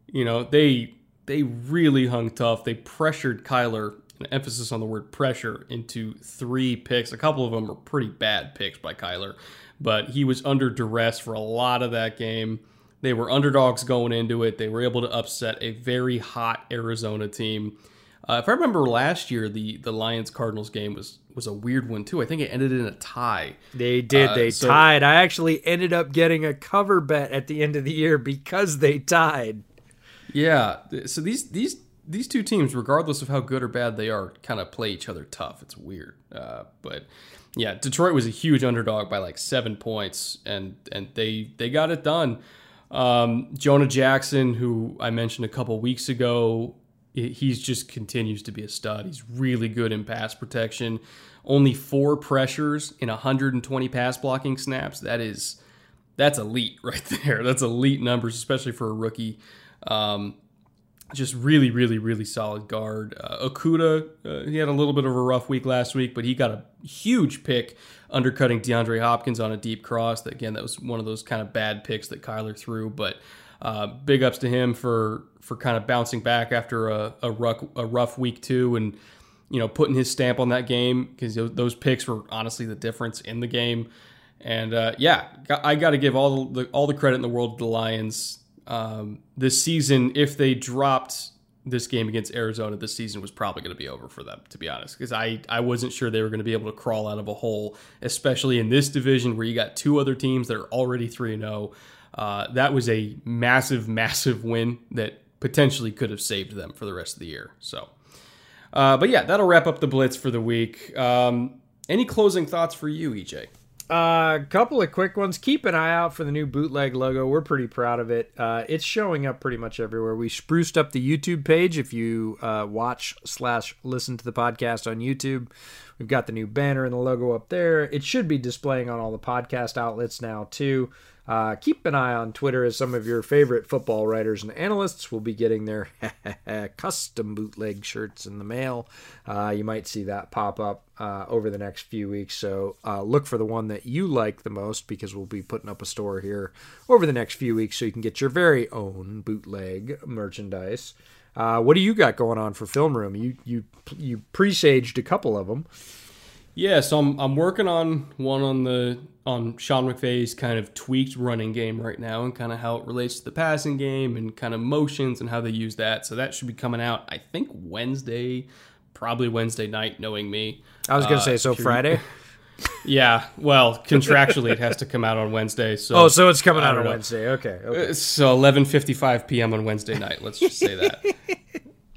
You know, they they really hung tough. They pressured Kyler, an emphasis on the word pressure, into three picks. A couple of them were pretty bad picks by Kyler, but he was under duress for a lot of that game. They were underdogs going into it. They were able to upset a very hot Arizona team. Uh, if I remember last year, the the Lions Cardinals game was was a weird one too. I think it ended in a tie. They did. Uh, they so, tied. I actually ended up getting a cover bet at the end of the year because they tied. Yeah. So these these these two teams, regardless of how good or bad they are, kind of play each other tough. It's weird. Uh, but yeah, Detroit was a huge underdog by like seven points, and and they they got it done. Um, Jonah Jackson, who I mentioned a couple weeks ago, he's just continues to be a stud. He's really good in pass protection. Only four pressures in 120 pass blocking snaps. That is that's elite right there. That's elite numbers, especially for a rookie. Um, just really, really, really solid guard. Uh, Okudah, uh, he had a little bit of a rough week last week, but he got a huge pick undercutting DeAndre Hopkins on a deep cross. Again, that was one of those kind of bad picks that Kyler threw, but uh, big ups to him for for kind of bouncing back after a, a rough a rough week two and you know putting his stamp on that game because those picks were honestly the difference in the game. And uh, yeah, I got to give all the all the credit in the world to the Lions um, this season. If they dropped this game against Arizona, this season was probably going to be over for them, to be honest, because I, I wasn't sure they were going to be able to crawl out of a hole, especially in this division where you got two other teams that are already 3 and 0. Uh, that was a massive, massive win that potentially could have saved them for the rest of the year. So, uh, but yeah, that'll wrap up the blitz for the week. Um, any closing thoughts for you, EJ? A uh, couple of quick ones. Keep an eye out for the new bootleg logo. We're pretty proud of it. Uh, it's showing up pretty much everywhere. We spruced up the YouTube page. If you uh, watch slash listen to the podcast on YouTube, we've got the new banner and the logo up there. It should be displaying on all the podcast outlets now too. Uh, keep an eye on Twitter as some of your favorite football writers and analysts will be getting their custom bootleg shirts in the mail. Uh, you might see that pop up uh, over the next few weeks. So uh, look for the one that you like the most because we'll be putting up a store here over the next few weeks so you can get your very own bootleg merchandise. Uh, what do you got going on for Film Room? You you you presaged a couple of them. Yeah, so I'm I'm working on one on the on Sean McVay's kind of tweaked running game right now and kind of how it relates to the passing game and kind of motions and how they use that. So that should be coming out I think Wednesday, probably Wednesday night knowing me. I was going to uh, say so Friday. yeah, well, contractually it has to come out on Wednesday. So Oh, so it's coming out on know. Wednesday. Okay. okay. Uh, so 11:55 p.m. on Wednesday night, let's just say that.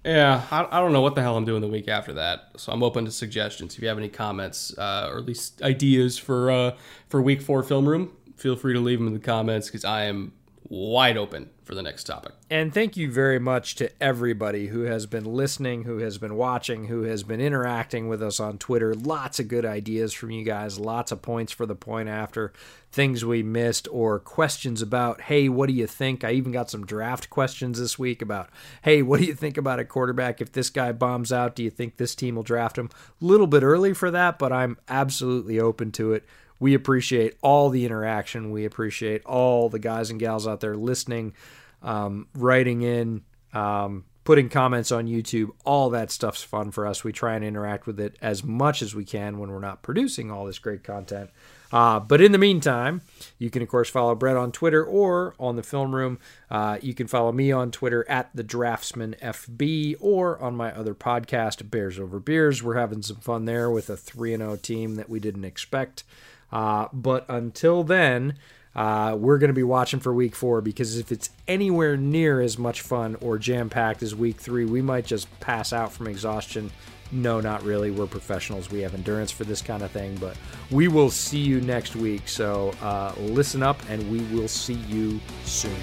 Yeah, I, I don't know what the hell I'm doing the week after that, so I'm open to suggestions. If you have any comments uh, or at least ideas for uh, for week four film room, feel free to leave them in the comments because I am wide open for the next topic. And thank you very much to everybody who has been listening, who has been watching, who has been interacting with us on Twitter. Lots of good ideas from you guys, lots of points for the point after, things we missed, or questions about, hey, what do you think? I even got some draft questions this week about, hey, what do you think about a quarterback? If this guy bombs out, do you think this team will draft him? A little bit early for that, but I'm absolutely open to it we appreciate all the interaction. We appreciate all the guys and gals out there listening, um, writing in, um, putting comments on YouTube. All that stuff's fun for us. We try and interact with it as much as we can when we're not producing all this great content. Uh, but in the meantime, you can of course follow Brett on Twitter or on the Film Room. Uh, you can follow me on Twitter at the Draftsman FB or on my other podcast, Bears Over Beers. We're having some fun there with a three and zero oh team that we didn't expect. Uh, but until then, uh, we're going to be watching for week four because if it's anywhere near as much fun or jam packed as week three, we might just pass out from exhaustion. No, not really. We're professionals. We have endurance for this kind of thing, but we will see you next week. So uh, listen up, and we will see you soon.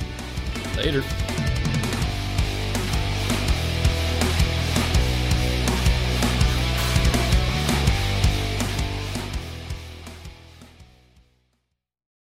Later.